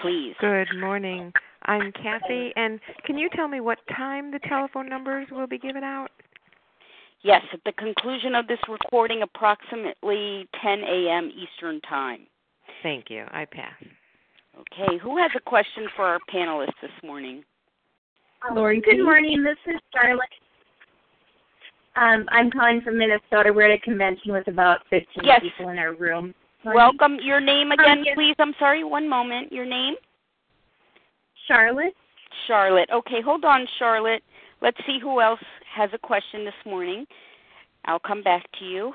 please. Good morning. I'm Kathy, and can you tell me what time the telephone numbers will be given out? Yes, at the conclusion of this recording, approximately 10 a.m. Eastern Time. Thank you. I pass. Okay, who has a question for our panelists this morning? Lori. Good morning. This is Charlotte. Um, I'm calling from Minnesota. We're at a convention with about 15 yes. people in our room. Welcome. Your name again, um, yes. please. I'm sorry. One moment. Your name? Charlotte. Charlotte. Okay, hold on, Charlotte. Let's see who else has a question this morning. I'll come back to you.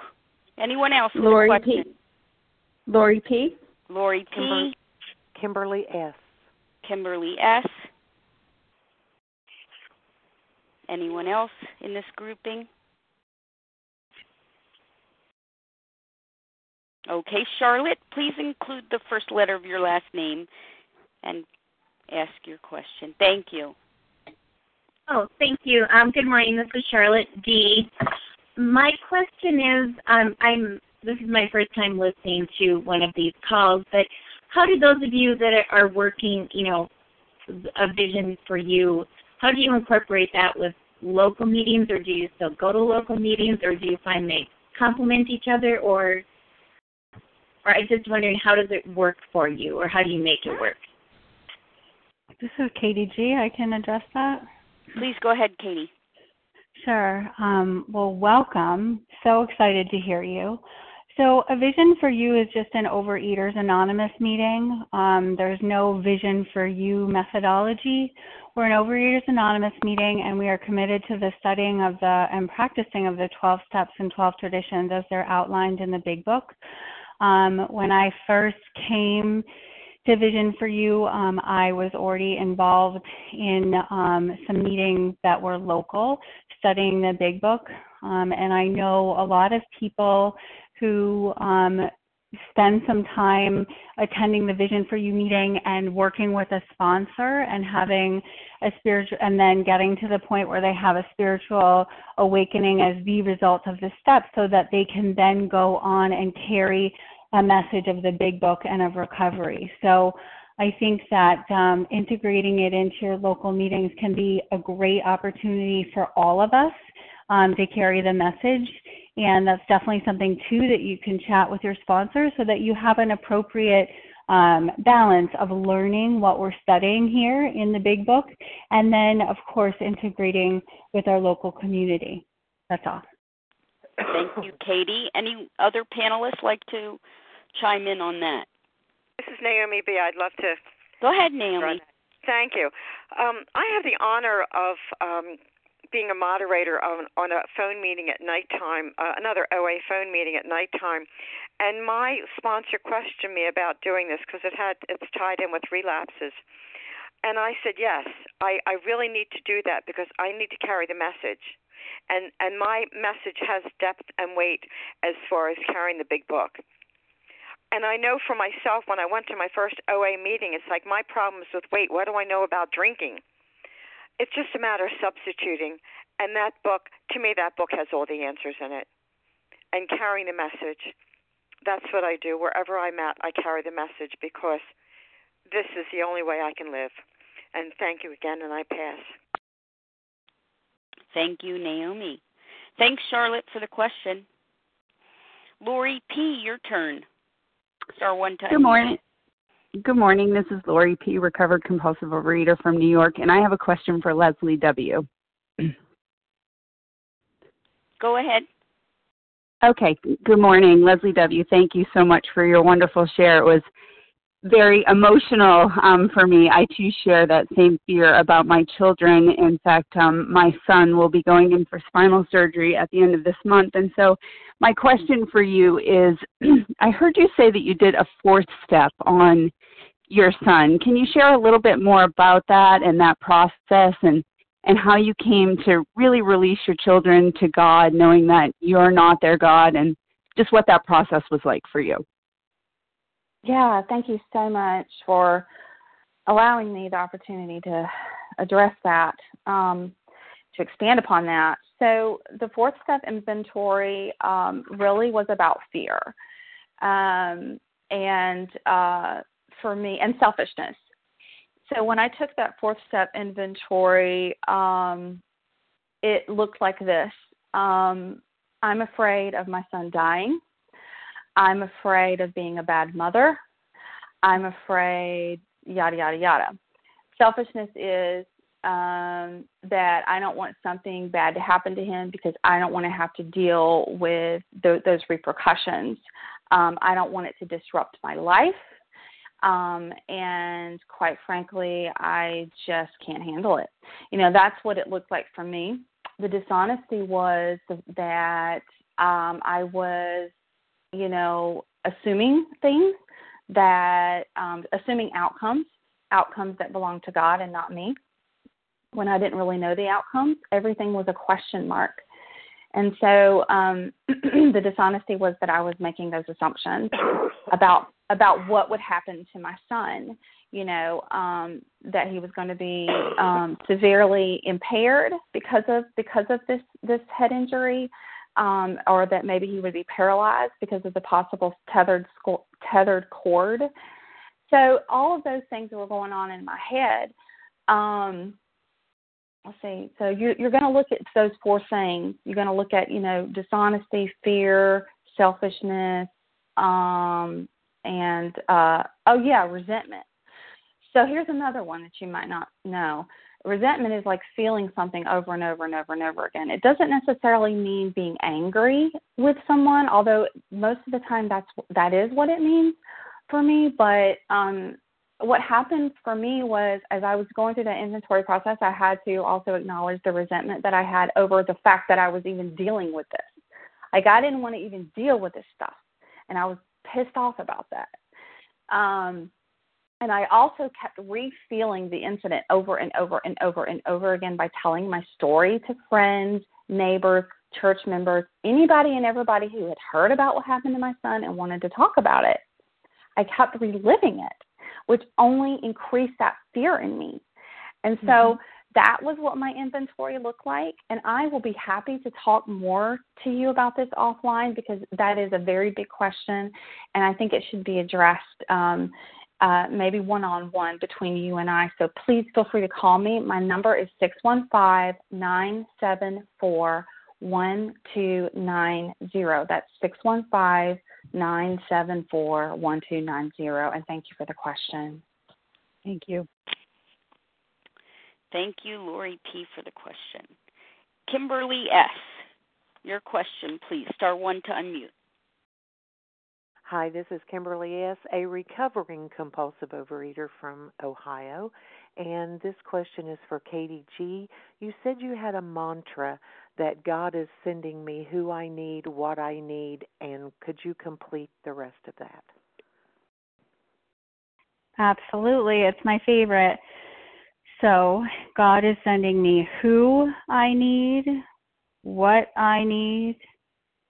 Anyone else? with a Lori question? P. Lori P. Lori P. Kimber- Kimberly S. Kimberly S. Anyone else in this grouping? Okay, Charlotte, please include the first letter of your last name and ask your question. Thank you. Oh, thank you. Um, good morning. This is Charlotte D. My question is, um, I'm. This is my first time listening to one of these calls, but how do those of you that are working, you know, a vision for you, how do you incorporate that with local meetings, or do you still go to local meetings, or do you find they complement each other, or, or I'm just wondering how does it work for you, or how do you make it work? This is Katie G. I can address that. Please go ahead, Katie. Sure. Um, well, welcome. So excited to hear you. So, a vision for you is just an Overeaters Anonymous meeting. Um, there's no vision for you methodology. We're an Overeaters Anonymous meeting, and we are committed to the studying of the and practicing of the 12 steps and 12 traditions as they're outlined in the Big Book. Um, when I first came to Vision for You, um, I was already involved in um, some meetings that were local, studying the Big Book, um, and I know a lot of people who um, spend some time attending the Vision for You meeting and working with a sponsor and having a spiritual, and then getting to the point where they have a spiritual awakening as the result of the steps so that they can then go on and carry a message of the big book and of recovery. So I think that um, integrating it into your local meetings can be a great opportunity for all of us um, to carry the message. And that's definitely something, too, that you can chat with your sponsor so that you have an appropriate um, balance of learning what we're studying here in the big book and then, of course, integrating with our local community. That's all. Thank you, Katie. Any other panelists like to chime in on that? This is Naomi B. I'd love to. Go ahead, Naomi. Thank you. Um, I have the honor of um, being a moderator on, on a phone meeting at nighttime, uh, another OA phone meeting at nighttime, and my sponsor questioned me about doing this because it had it's tied in with relapses. And I said, yes, I, I really need to do that because I need to carry the message and and my message has depth and weight as far as carrying the big book. And I know for myself when I went to my first OA meeting, it's like my problems with weight. What do I know about drinking? It's just a matter of substituting. And that book, to me, that book has all the answers in it. And carrying the message. That's what I do. Wherever I'm at, I carry the message because this is the only way I can live. And thank you again, and I pass. Thank you, Naomi. Thanks, Charlotte, for the question. Lori P., your turn. Star one time. Good morning. Good morning. This is Lori P., recovered compulsive overeater from New York, and I have a question for Leslie W. Go ahead. Okay. Good morning, Leslie W. Thank you so much for your wonderful share. It was very emotional um, for me. I too share that same fear about my children. In fact, um, my son will be going in for spinal surgery at the end of this month. And so, my question for you is I heard you say that you did a fourth step on your son. Can you share a little bit more about that and that process and and how you came to really release your children to God, knowing that you're not their God, and just what that process was like for you. Yeah, thank you so much for allowing me the opportunity to address that, um, to expand upon that. So, the fourth step inventory um, really was about fear. Um, and uh, for me, and selfishness. So, when I took that fourth step inventory, um, it looked like this um, I'm afraid of my son dying. I'm afraid of being a bad mother. I'm afraid, yada, yada, yada. Selfishness is um, that I don't want something bad to happen to him because I don't want to have to deal with th- those repercussions. Um, I don't want it to disrupt my life. Um, and quite frankly, I just can't handle it. You know, that's what it looked like for me. The dishonesty was that um, I was, you know, assuming things that, um, assuming outcomes, outcomes that belong to God and not me when I didn't really know the outcomes. Everything was a question mark. And so um, the dishonesty was that I was making those assumptions about about what would happen to my son. You know um, that he was going to be um, severely impaired because of because of this this head injury, um, or that maybe he would be paralyzed because of the possible tethered tethered cord. So all of those things were going on in my head. Um, let's see. So you're you're going to look at those four things. You're going to look at you know dishonesty, fear, selfishness, um, and uh, oh yeah, resentment. So here's another one that you might not know. Resentment is like feeling something over and over and over and over again. It doesn't necessarily mean being angry with someone, although most of the time that's that is what it means for me. But um, what happened for me was as I was going through the inventory process, I had to also acknowledge the resentment that I had over the fact that I was even dealing with this. Like I didn't want to even deal with this stuff, and I was pissed off about that. Um, and I also kept refeeling the incident over and over and over and over again by telling my story to friends, neighbors, church members, anybody and everybody who had heard about what happened to my son and wanted to talk about it. I kept reliving it which only increased that fear in me. And so mm-hmm. that was what my inventory looked like. And I will be happy to talk more to you about this offline because that is a very big question. And I think it should be addressed um, uh, maybe one on one between you and I. So please feel free to call me. My number is 615 974 1290. That's 615 974 1290. And thank you for the question. Thank you. Thank you, Lori P., for the question. Kimberly S., your question, please. Star one to unmute. Hi, this is Kimberly S., a recovering compulsive overeater from Ohio. And this question is for Katie G. You said you had a mantra that God is sending me who I need, what I need, and could you complete the rest of that? Absolutely. It's my favorite. So, God is sending me who I need, what I need,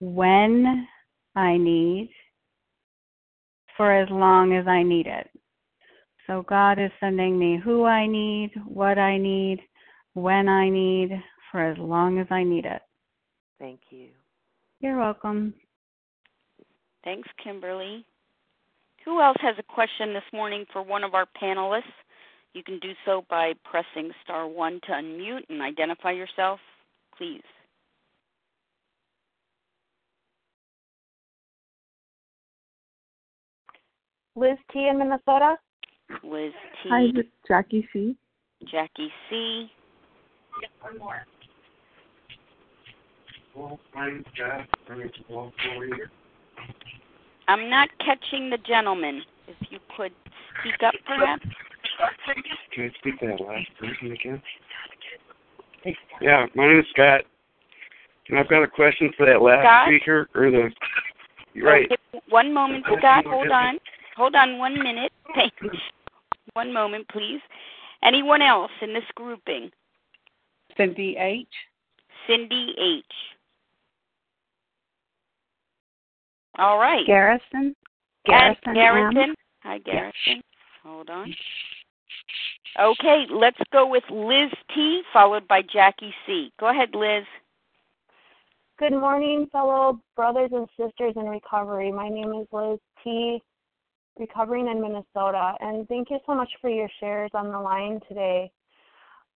when I need, for as long as I need it. So, God is sending me who I need, what I need, when I need, for as long as I need it. Thank you. You're welcome. Thanks, Kimberly. Who else has a question this morning for one of our panelists? You can do so by pressing star one to unmute and identify yourself, please. Liz T in Minnesota. Liz T. Hi, Jackie C. Jackie C. one more. I'm not catching the gentleman. If you could speak up, perhaps. Can I speak to that last person again? Yeah, my name is Scott. And I've got a question for that last Scott? speaker or the right. Okay, one moment, Scott. Hold on. Hold on one minute. Thanks. One moment, please. Anyone else in this grouping? Cindy H. Cindy H. All right. Garrison. Garrison. Garrison. Garrison. M. Hi, Garrison. Hold on. Okay, let's go with Liz T, followed by Jackie C. Go ahead, Liz. Good morning, fellow brothers and sisters in recovery. My name is Liz T, recovering in Minnesota, and thank you so much for your shares on the line today.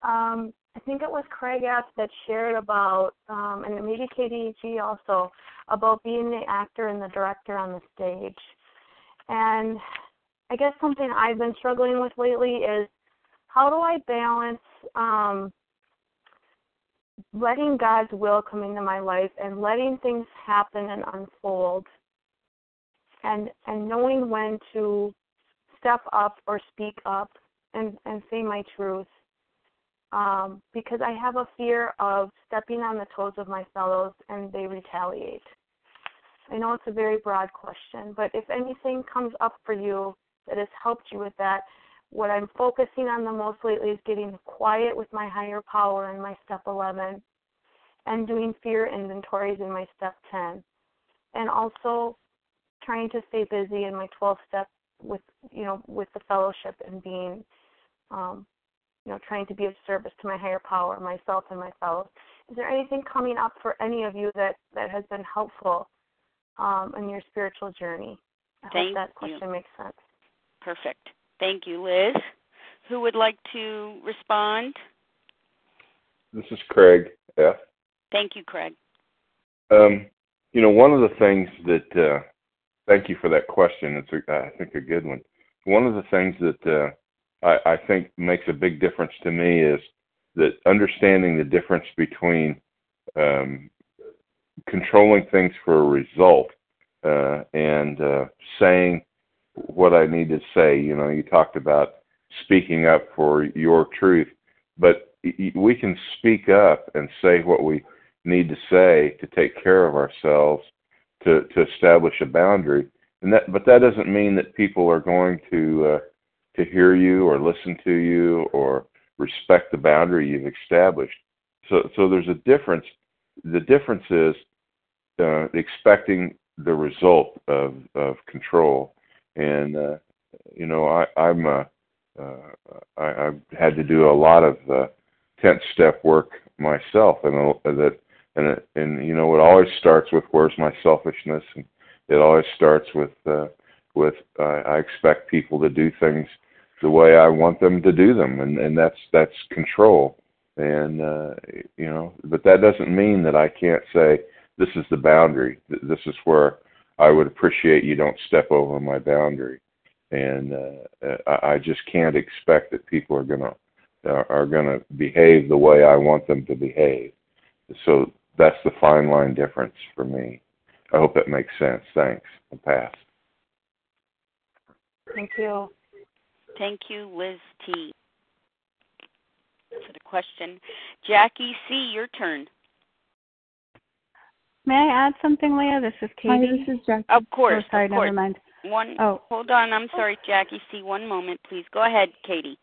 Um, I think it was Craig F that shared about, um, and maybe Katie G also, about being the actor and the director on the stage. And I guess something I've been struggling with lately is how do I balance um, letting God's will come into my life and letting things happen and unfold, and and knowing when to step up or speak up and and say my truth. Um, because I have a fear of stepping on the toes of my fellows and they retaliate. I know it's a very broad question, but if anything comes up for you that has helped you with that, what I'm focusing on the most lately is getting quiet with my higher power in my step 11 and doing fear inventories in my step 10 and also trying to stay busy in my 12 step with you know with the fellowship and being um, you know trying to be of service to my higher power myself and my fellows is there anything coming up for any of you that that has been helpful um, in your spiritual journey i Thank hope that question you. makes sense Perfect. Thank you, Liz. Who would like to respond? This is Craig F. Thank you, Craig. Um, you know, one of the things that uh, thank you for that question. It's a, I think a good one. One of the things that uh, I, I think makes a big difference to me is that understanding the difference between um, controlling things for a result uh, and uh, saying what I need to say. You know, you talked about speaking up for your truth, but we can speak up and say what we need to say to take care of ourselves, to to establish a boundary. And that, but that doesn't mean that people are going to uh, to hear you or listen to you or respect the boundary you've established. So, so there's a difference. The difference is uh, expecting the result of of control and uh, you know I, I'm uh, uh, I, I've had to do a lot of uh, tenth step work myself, and uh, that and and you know it always starts with where's my selfishness, and it always starts with uh, with uh, I expect people to do things the way I want them to do them, and and that's that's control, and uh, you know, but that doesn't mean that I can't say this is the boundary. This is where I would appreciate you don't step over my boundary, and uh, I, I just can't expect that people are gonna uh, are gonna behave the way I want them to behave. So that's the fine line difference for me. I hope that makes sense. Thanks. I'll pass. Thank you Thank you, Liz T. For the question. Jackie C., your turn. May I add something, Leah? This is Katie. Hi, this is Jackie. Of course. Oh, sorry, of course. never mind. One. Oh. Hold on. I'm sorry, Jackie C. One moment, please. Go ahead, Katie.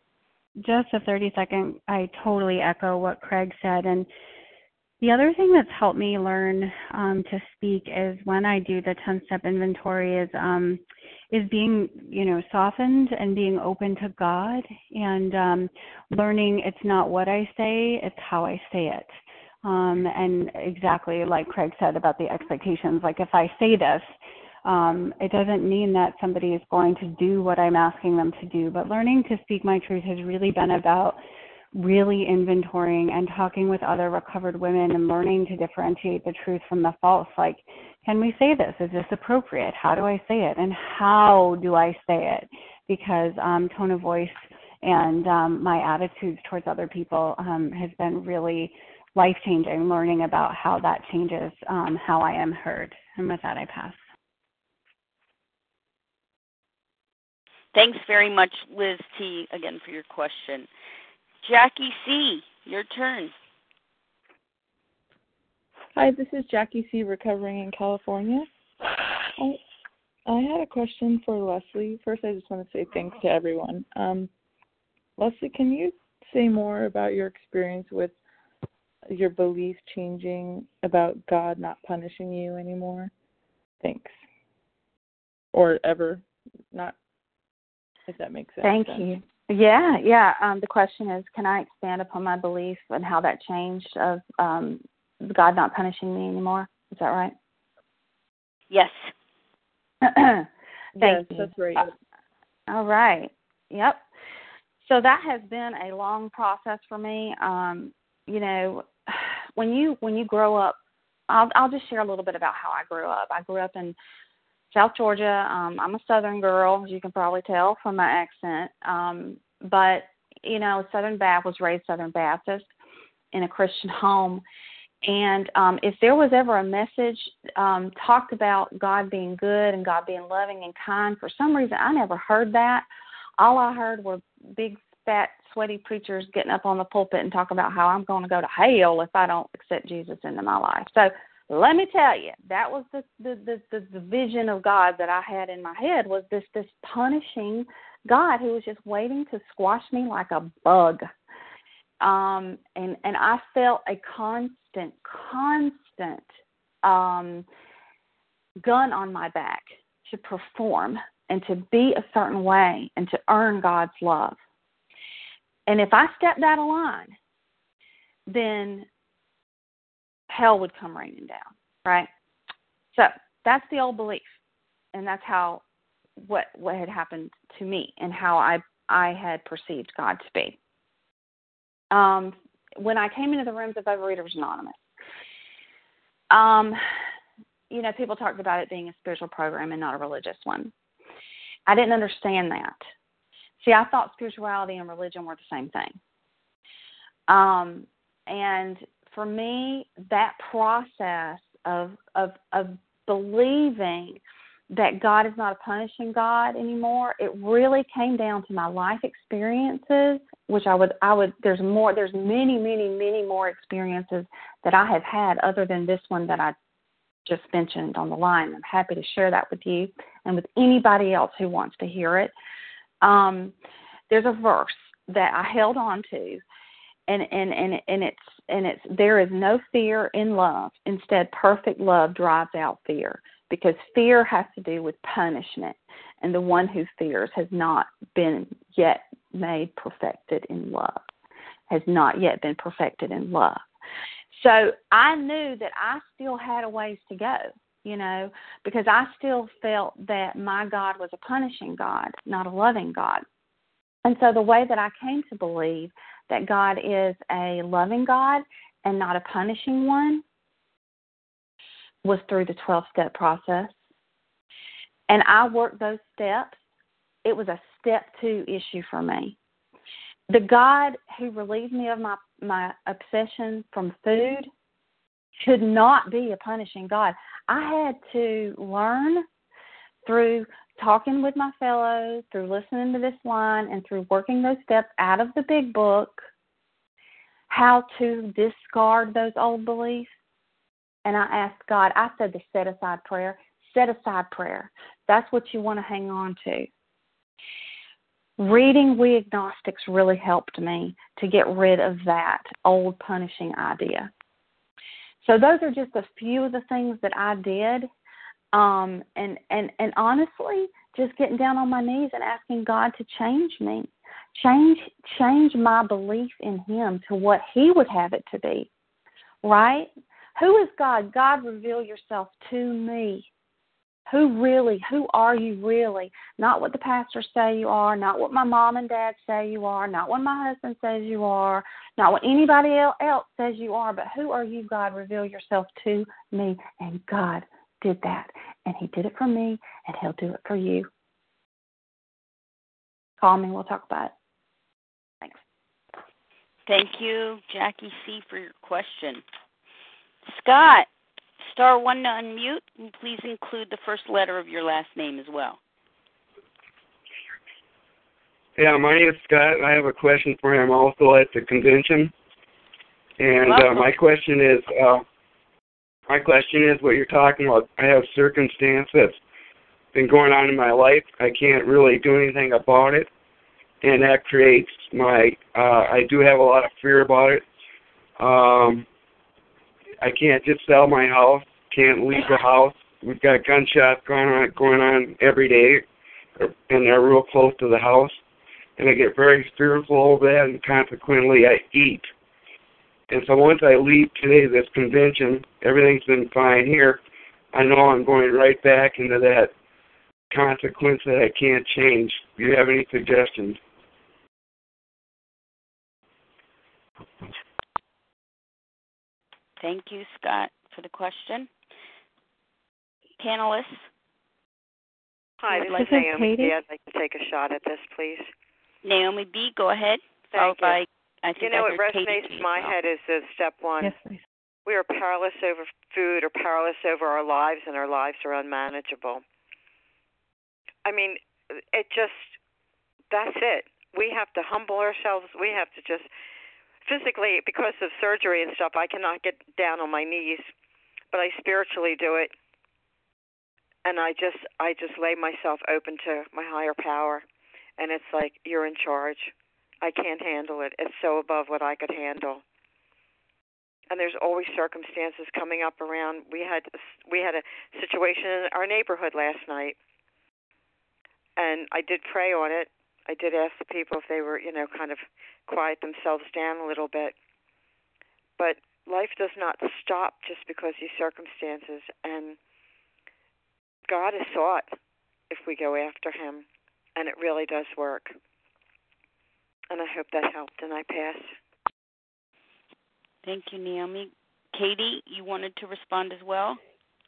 Just a 30 second. I totally echo what Craig said. And the other thing that's helped me learn um, to speak is when I do the 10 step inventory is um, is being you know softened and being open to God and um, learning it's not what I say, it's how I say it. Um, and exactly like Craig said about the expectations, like if I say this, um, it doesn't mean that somebody is going to do what I'm asking them to do. But learning to speak my truth has really been about really inventorying and talking with other recovered women and learning to differentiate the truth from the false. Like, can we say this? Is this appropriate? How do I say it? And how do I say it? Because um, tone of voice and um, my attitudes towards other people um, has been really life changing, learning about how that changes um, how I am heard. And with that, I pass. Thanks very much, Liz T. Again for your question. Jackie C. Your turn. Hi, this is Jackie C. Recovering in California. I, I had a question for Leslie. First, I just want to say thanks to everyone. Um, Leslie, can you say more about your experience with your belief changing about God not punishing you anymore? Thanks. Or ever not if that makes sense. Thank you. Yeah, yeah. Um, the question is, can I expand upon my belief and how that changed of um, God not punishing me anymore? Is that right? Yes. Thank yes, you. that's right. Uh, all right. Yep. So that has been a long process for me. Um, you know, when you when you grow up, I'll I'll just share a little bit about how I grew up. I grew up in South Georgia. Um, I'm a Southern girl, as you can probably tell from my accent. Um, but you know, Southern Baptist was raised Southern Baptist in a Christian home, and um, if there was ever a message um, talked about God being good and God being loving and kind, for some reason I never heard that. All I heard were big, fat, sweaty preachers getting up on the pulpit and talk about how I'm going to go to hell if I don't accept Jesus into my life. So let me tell you, that was the the, the the vision of God that I had in my head was this this punishing God who was just waiting to squash me like a bug. Um and and I felt a constant constant um gun on my back to perform and to be a certain way and to earn God's love. And if I stepped out of line, then hell would come raining down, right? So that's the old belief, and that's how what what had happened to me and how I I had perceived God to be. Um, when I came into the rooms of Overeaters Anonymous, um, you know, people talked about it being a spiritual program and not a religious one. I didn't understand that. See, I thought spirituality and religion were the same thing. Um, and for me, that process of of of believing that God is not a punishing God anymore, it really came down to my life experiences, which I would I would there's more there's many, many, many more experiences that I have had other than this one that I just mentioned on the line. I'm happy to share that with you and with anybody else who wants to hear it. Um, there's a verse that I held on to and and and and it's and it's there is no fear in love. Instead, perfect love drives out fear because fear has to do with punishment, and the one who fears has not been yet made perfected in love, has not yet been perfected in love. So I knew that I still had a ways to go, you know, because I still felt that my God was a punishing God, not a loving God. And so the way that I came to believe that God is a loving God and not a punishing one was through the 12 step process. And I worked those steps. It was a step two issue for me. The God who relieved me of my, my obsession from food should not be a punishing God. I had to learn through talking with my fellows, through listening to this line, and through working those steps out of the big book, how to discard those old beliefs. And I asked God, I said the set aside prayer, set aside prayer. That's what you want to hang on to. Reading We Agnostics really helped me to get rid of that old punishing idea. So those are just a few of the things that I did um and and and honestly just getting down on my knees and asking god to change me change change my belief in him to what he would have it to be right who is god god reveal yourself to me who really who are you really not what the pastors say you are not what my mom and dad say you are not what my husband says you are not what anybody else says you are but who are you god reveal yourself to me and god did that. And he did it for me, and he'll do it for you. Call me, we'll talk about it. Thanks. Thank you, Jackie C., for your question. Scott, star one to unmute, and please include the first letter of your last name as well. Yeah, my name is Scott. I have a question for him also at the convention. And uh, my question is uh, my question is what you're talking about. I have circumstance that's been going on in my life. I can't really do anything about it, and that creates my. Uh, I do have a lot of fear about it. Um, I can't just sell my house. Can't leave the house. We've got gunshots going on going on every day, and they're real close to the house. And I get very fearful of that, and consequently, I eat. And so once I leave today, this convention, everything's been fine here. I know I'm going right back into that consequence that I can't change. Do you have any suggestions? Thank you, Scott, for the question. Panelists? Hi, this like is Naomi Katie? B. I'd like to take a shot at this, please. Naomi B., go ahead. Thank followed you. by, I think you know what heard Katie resonates G. in my well. head is uh, step one. Yes, please. We are powerless over food or powerless over our lives, and our lives are unmanageable. I mean, it just, that's it. We have to humble ourselves. We have to just, physically, because of surgery and stuff, I cannot get down on my knees, but I spiritually do it. And I just, I just lay myself open to my higher power, and it's like you're in charge. I can't handle it. It's so above what I could handle and there's always circumstances coming up around. We had we had a situation in our neighborhood last night, and I did pray on it. I did ask the people if they were, you know, kind of quiet themselves down a little bit. But life does not stop just because these circumstances, and God is sought if we go after Him, and it really does work. And I hope that helped, and I pass. Thank you, Naomi. Katie, you wanted to respond as well?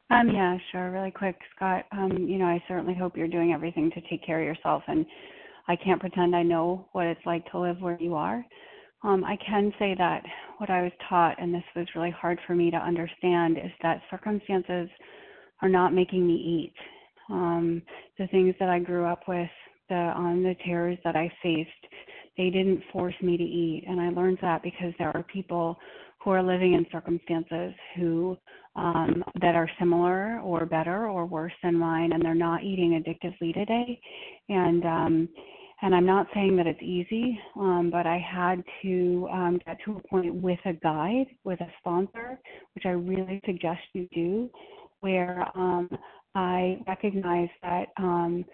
Um, yeah, sure. Really quick, Scott. Um, you know, I certainly hope you're doing everything to take care of yourself, and I can't pretend I know what it's like to live where you are. Um, I can say that what I was taught, and this was really hard for me to understand, is that circumstances are not making me eat. Um, the things that I grew up with, the um, the terrors that I faced, they didn't force me to eat, and I learned that because there are people who are living in circumstances who um, that are similar or better or worse than mine, and they're not eating addictively today. And um, and I'm not saying that it's easy, um, but I had to um, get to a point with a guide, with a sponsor, which I really suggest you do, where um, I recognize that um,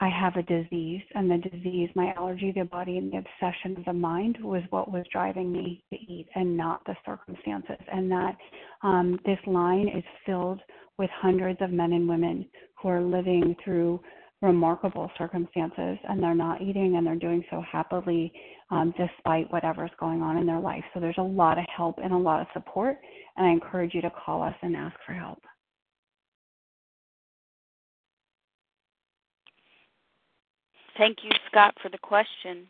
I have a disease, and the disease, my allergy to the body, and the obsession of the mind was what was driving me to eat, and not the circumstances. And that um, this line is filled with hundreds of men and women who are living through remarkable circumstances, and they're not eating, and they're doing so happily um, despite whatever's going on in their life. So there's a lot of help and a lot of support, and I encourage you to call us and ask for help. Thank you, Scott, for the question.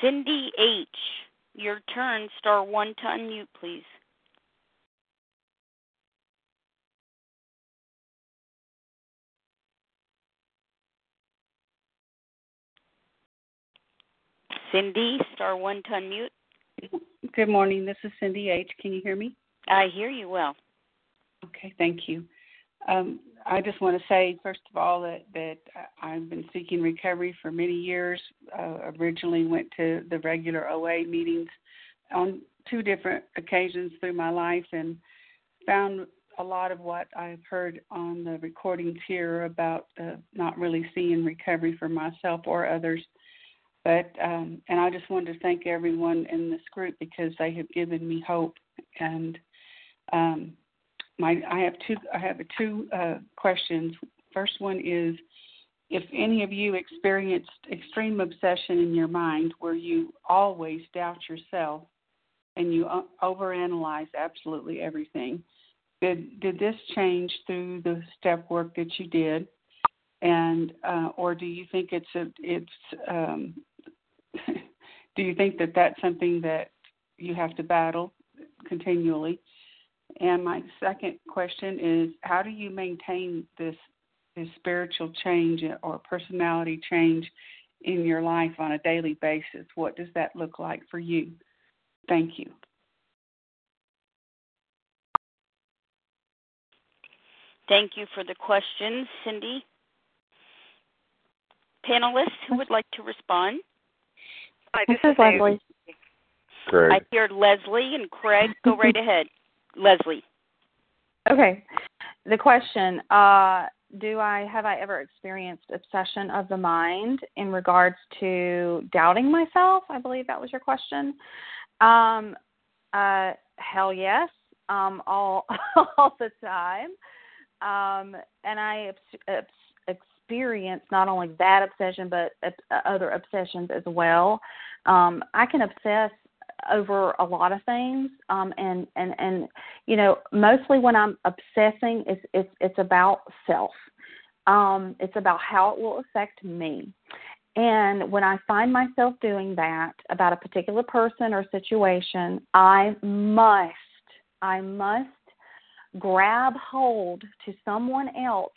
Cindy H., your turn. Star one to unmute, please. Cindy, star one to unmute. Good morning. This is Cindy H. Can you hear me? I hear you well. Okay, thank you. Um, I just want to say, first of all, that, that I've been seeking recovery for many years. Uh, originally went to the regular OA meetings on two different occasions through my life and found a lot of what I've heard on the recordings here about uh, not really seeing recovery for myself or others. But um, and I just wanted to thank everyone in this group because they have given me hope. And um, my I have two I have two uh, questions. First one is if any of you experienced extreme obsession in your mind where you always doubt yourself and you overanalyze absolutely everything did did this change through the step work that you did and uh, or do you think it's a it's um, do you think that that's something that you have to battle continually and my second question is how do you maintain this this spiritual change or personality change in your life on a daily basis what does that look like for you thank you Thank you for the questions, Cindy. Panelists who would like to respond? Hi, This this, is Leslie. Craig. I hear Leslie and Craig. Go right ahead. Leslie. Okay. The question, uh, do I have I ever experienced obsession of the mind in regards to doubting myself? I believe that was your question. Um, uh, hell yes, um, all all the time. Um, and I experience not only that obsession but other obsessions as well. Um, I can obsess over a lot of things um and and and you know mostly when i'm obsessing it's it's it's about self um it's about how it will affect me and when i find myself doing that about a particular person or situation i must i must grab hold to someone else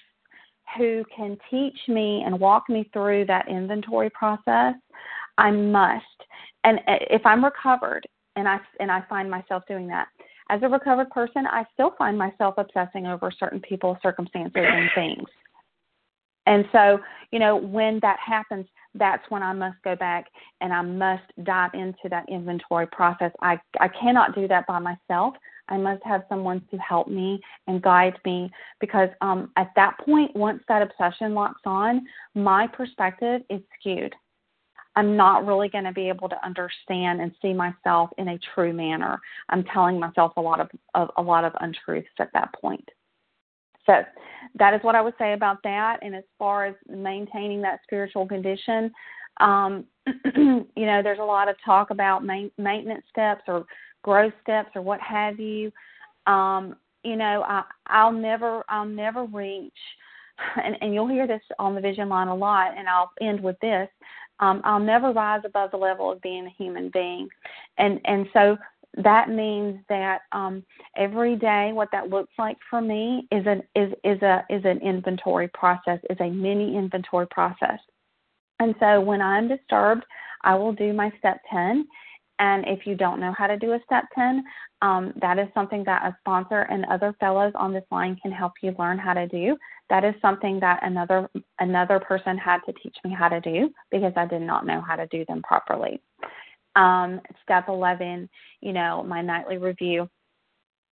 who can teach me and walk me through that inventory process i must and uh, if I'm recovered and I and I find myself doing that as a recovered person, I still find myself obsessing over certain people, circumstances, and things. And so, you know, when that happens, that's when I must go back and I must dive into that inventory process. I I cannot do that by myself. I must have someone to help me and guide me because um, at that point, once that obsession locks on, my perspective is skewed. I'm not really going to be able to understand and see myself in a true manner. I'm telling myself a lot of, of a lot of untruths at that point. So that is what I would say about that. And as far as maintaining that spiritual condition, um, you know, there's a lot of talk about main, maintenance steps or growth steps or what have you. Um, you know, I, I'll never, I'll never reach, and, and you'll hear this on the vision line a lot. And I'll end with this: um, I'll never rise above the level of being a human being. And and so that means that um, every day what that looks like for me is an is is a is an inventory process, is a mini inventory process. And so when I'm disturbed, I will do my step 10 and if you don't know how to do a step 10, um, that is something that a sponsor and other fellows on this line can help you learn how to do. That is something that another another person had to teach me how to do because I did not know how to do them properly. Um, step 11, you know, my nightly review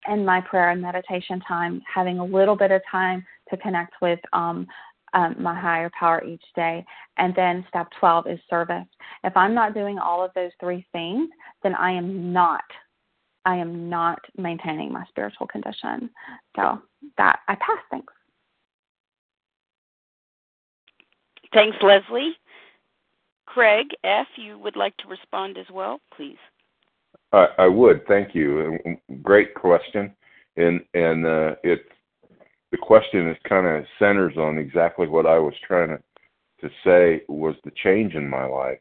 and my prayer and meditation time, having a little bit of time to connect with um, um, my higher power each day. And then step 12 is service. If I'm not doing all of those three things, then I am not. I am not maintaining my spiritual condition. So that I pass. Thanks. Thanks, Leslie. Craig F., you would like to respond as well, please. I, I would. Thank you. Great question, and and uh, it the question is kind of centers on exactly what I was trying to to say was the change in my life.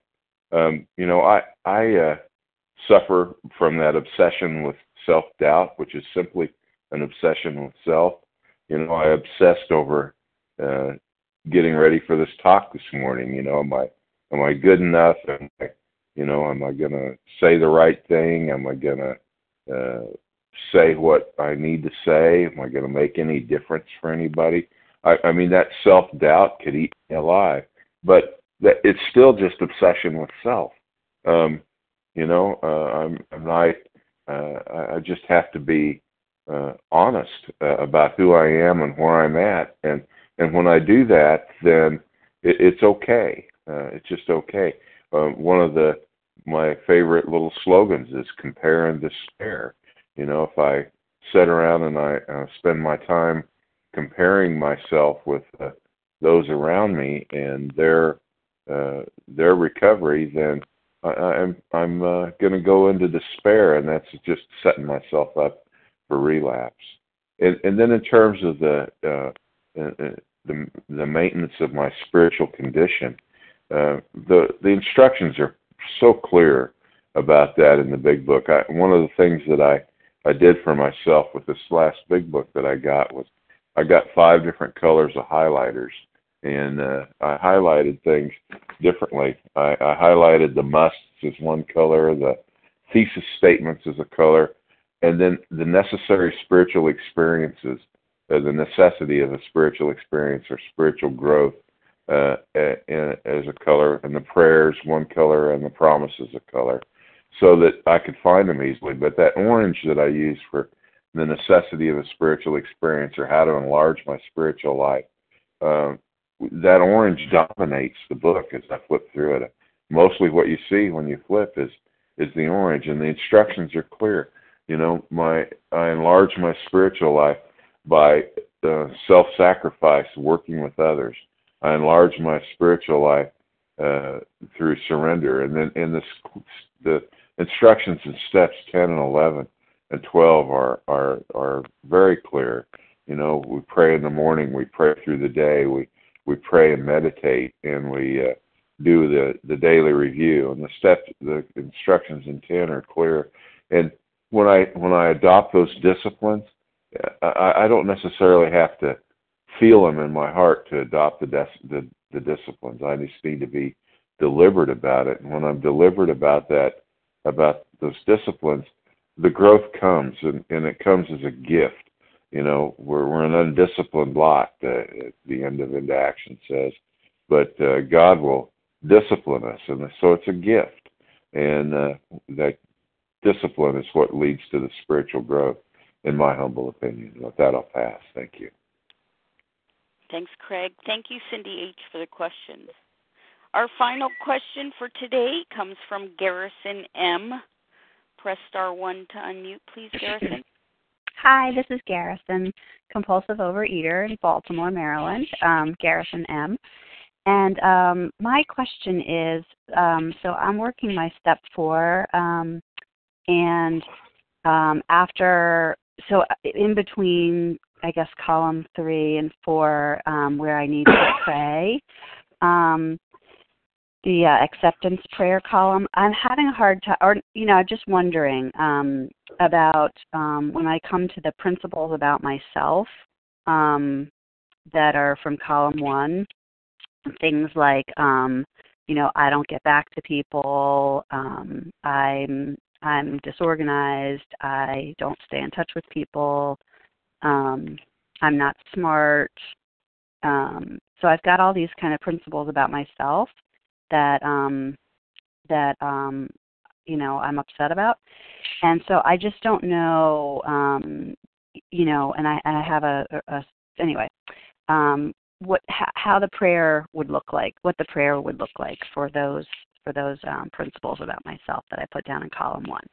Um, you know, I I uh, suffer from that obsession with self doubt, which is simply an obsession with self. You know, I obsessed over uh, getting ready for this talk this morning. You know, am I am I good enough? Am I, you know, am I gonna say the right thing? Am I gonna uh, say what I need to say? Am I going to make any difference for anybody? I, I mean, that self doubt could eat me alive, but that it's still just obsession with self. Um, you know, uh, I'm, I'm not. Uh, I just have to be uh, honest uh, about who I am and where I'm at, and and when I do that, then it, it's okay. Uh, it's just okay. Uh, one of the my favorite little slogans is compare and despair. You know, if I sit around and I uh, spend my time comparing myself with uh, those around me and their uh, their recovery, then I, I'm I'm uh, going to go into despair, and that's just setting myself up for relapse. And, and then in terms of the uh, uh, uh the the maintenance of my spiritual condition, uh, the the instructions are so clear about that in the big book. I, one of the things that I I did for myself with this last big book that I got was I got five different colors of highlighters, and uh, I highlighted things differently. I, I highlighted the musts as one color, the thesis statements as a color, and then the necessary spiritual experiences, uh, the necessity of a spiritual experience or spiritual growth uh, as a color, and the prayers one color, and the promises a color. So that I could find them easily. But that orange that I use for the necessity of a spiritual experience or how to enlarge my spiritual life, um, that orange dominates the book as I flip through it. Mostly what you see when you flip is is the orange, and the instructions are clear. You know, my I enlarge my spiritual life by uh, self-sacrifice, working with others. I enlarge my spiritual life uh, through surrender, and then in this the instructions in steps 10 and 11 and 12 are are are very clear. You know, we pray in the morning, we pray through the day, we we pray and meditate, and we uh, do the the daily review. And the steps, the instructions in 10 are clear. And when I when I adopt those disciplines, I, I don't necessarily have to feel them in my heart to adopt the, des- the the disciplines. I just need to be deliberate about it. And when I'm deliberate about that, about those disciplines, the growth comes, and, and it comes as a gift. You know, we're we're an undisciplined lot. Uh, the end of into action says, but uh, God will discipline us, and so it's a gift, and uh, that discipline is what leads to the spiritual growth, in my humble opinion. With that, I'll pass. Thank you. Thanks, Craig. Thank you, Cindy H., for the questions. Our final question for today comes from Garrison M. Press star one to unmute, please, Garrison. Hi, this is Garrison, compulsive overeater in Baltimore, Maryland. Um, Garrison M. And um, my question is um, so I'm working my step four, um, and um, after, so in between I guess column three and four um, where I need to pray. Um, the uh, acceptance prayer column. I'm having a hard time, or you know, just wondering um, about um, when I come to the principles about myself um, that are from column one. Things like, um, you know, I don't get back to people. Um, I'm I'm disorganized. I don't stay in touch with people um, I'm not smart. Um, so I've got all these kind of principles about myself that um, that um, you know I'm upset about, and so I just don't know. Um, you know, and I and I have a, a, anyway. Um, what how, how the prayer would look like, what the prayer would look like for those for those um, principles about myself that I put down in column one.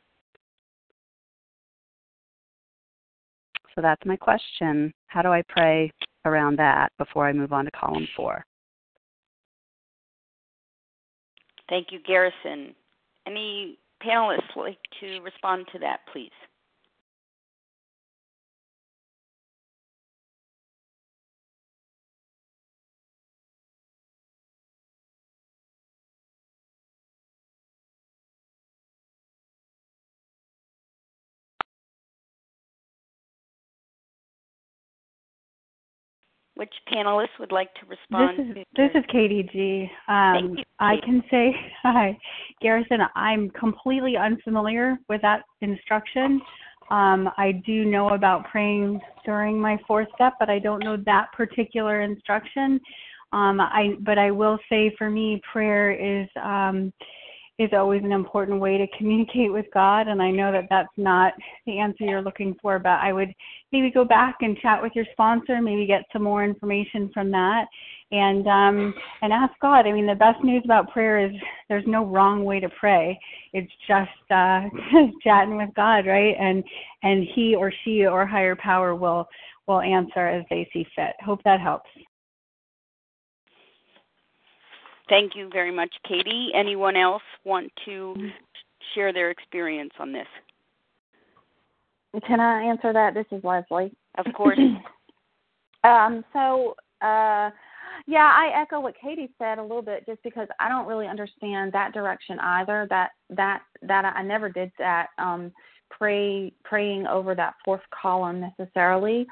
So that's my question. How do I pray around that before I move on to column four? Thank you, Garrison. Any panelists like to respond to that, please? Which panelist would like to respond? This is this is Katie G. Um, you, I can say hi, Garrison. I'm completely unfamiliar with that instruction. Um, I do know about praying during my fourth step, but I don't know that particular instruction. Um, I but I will say for me, prayer is um, is always an important way to communicate with God. And I know that that's not the answer you're looking for, but I would maybe go back and chat with your sponsor, maybe get some more information from that, and um, and ask God. I mean, the best news about prayer is there's no wrong way to pray. It's just uh, chatting with God, right? And and He or she or higher power will will answer as they see fit. Hope that helps. Thank you very much, Katie. Anyone else want to share their experience on this? Can I answer that? This is Leslie. Of course. um, so, uh, yeah, I echo what Katie said a little bit, just because I don't really understand that direction either. That that that I never did that. Um, pray praying over that fourth column necessarily.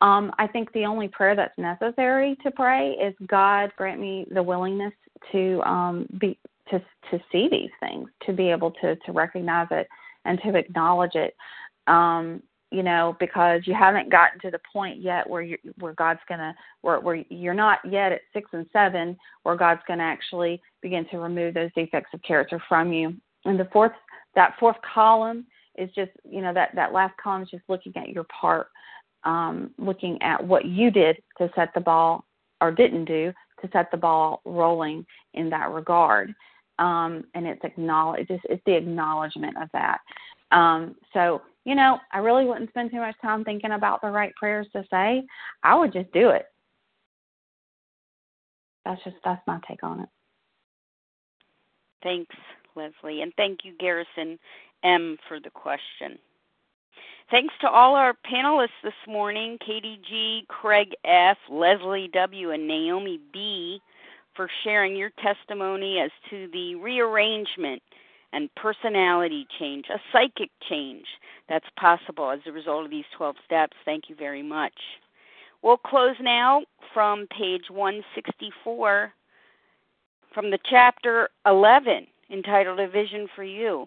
Um, I think the only prayer that's necessary to pray is God grant me the willingness to um, be to to see these things, to be able to to recognize it and to acknowledge it. Um, you know, because you haven't gotten to the point yet where you where God's gonna where where you're not yet at six and seven where God's gonna actually begin to remove those defects of character from you. And the fourth that fourth column is just you know that that last column is just looking at your part um, looking at what you did to set the ball or didn't do to set the ball rolling in that regard. Um, and it's acknowledge it's, it's the acknowledgement of that. Um, so you know i really wouldn't spend too much time thinking about the right prayers to say. I would just do it. That's just that's my take on it. Thanks leslie. And thank you garrison M for the question. Thanks to all our panelists this morning Katie G., Craig F., Leslie W., and Naomi B., for sharing your testimony as to the rearrangement and personality change, a psychic change that's possible as a result of these 12 steps. Thank you very much. We'll close now from page 164 from the chapter 11 entitled A Vision for You.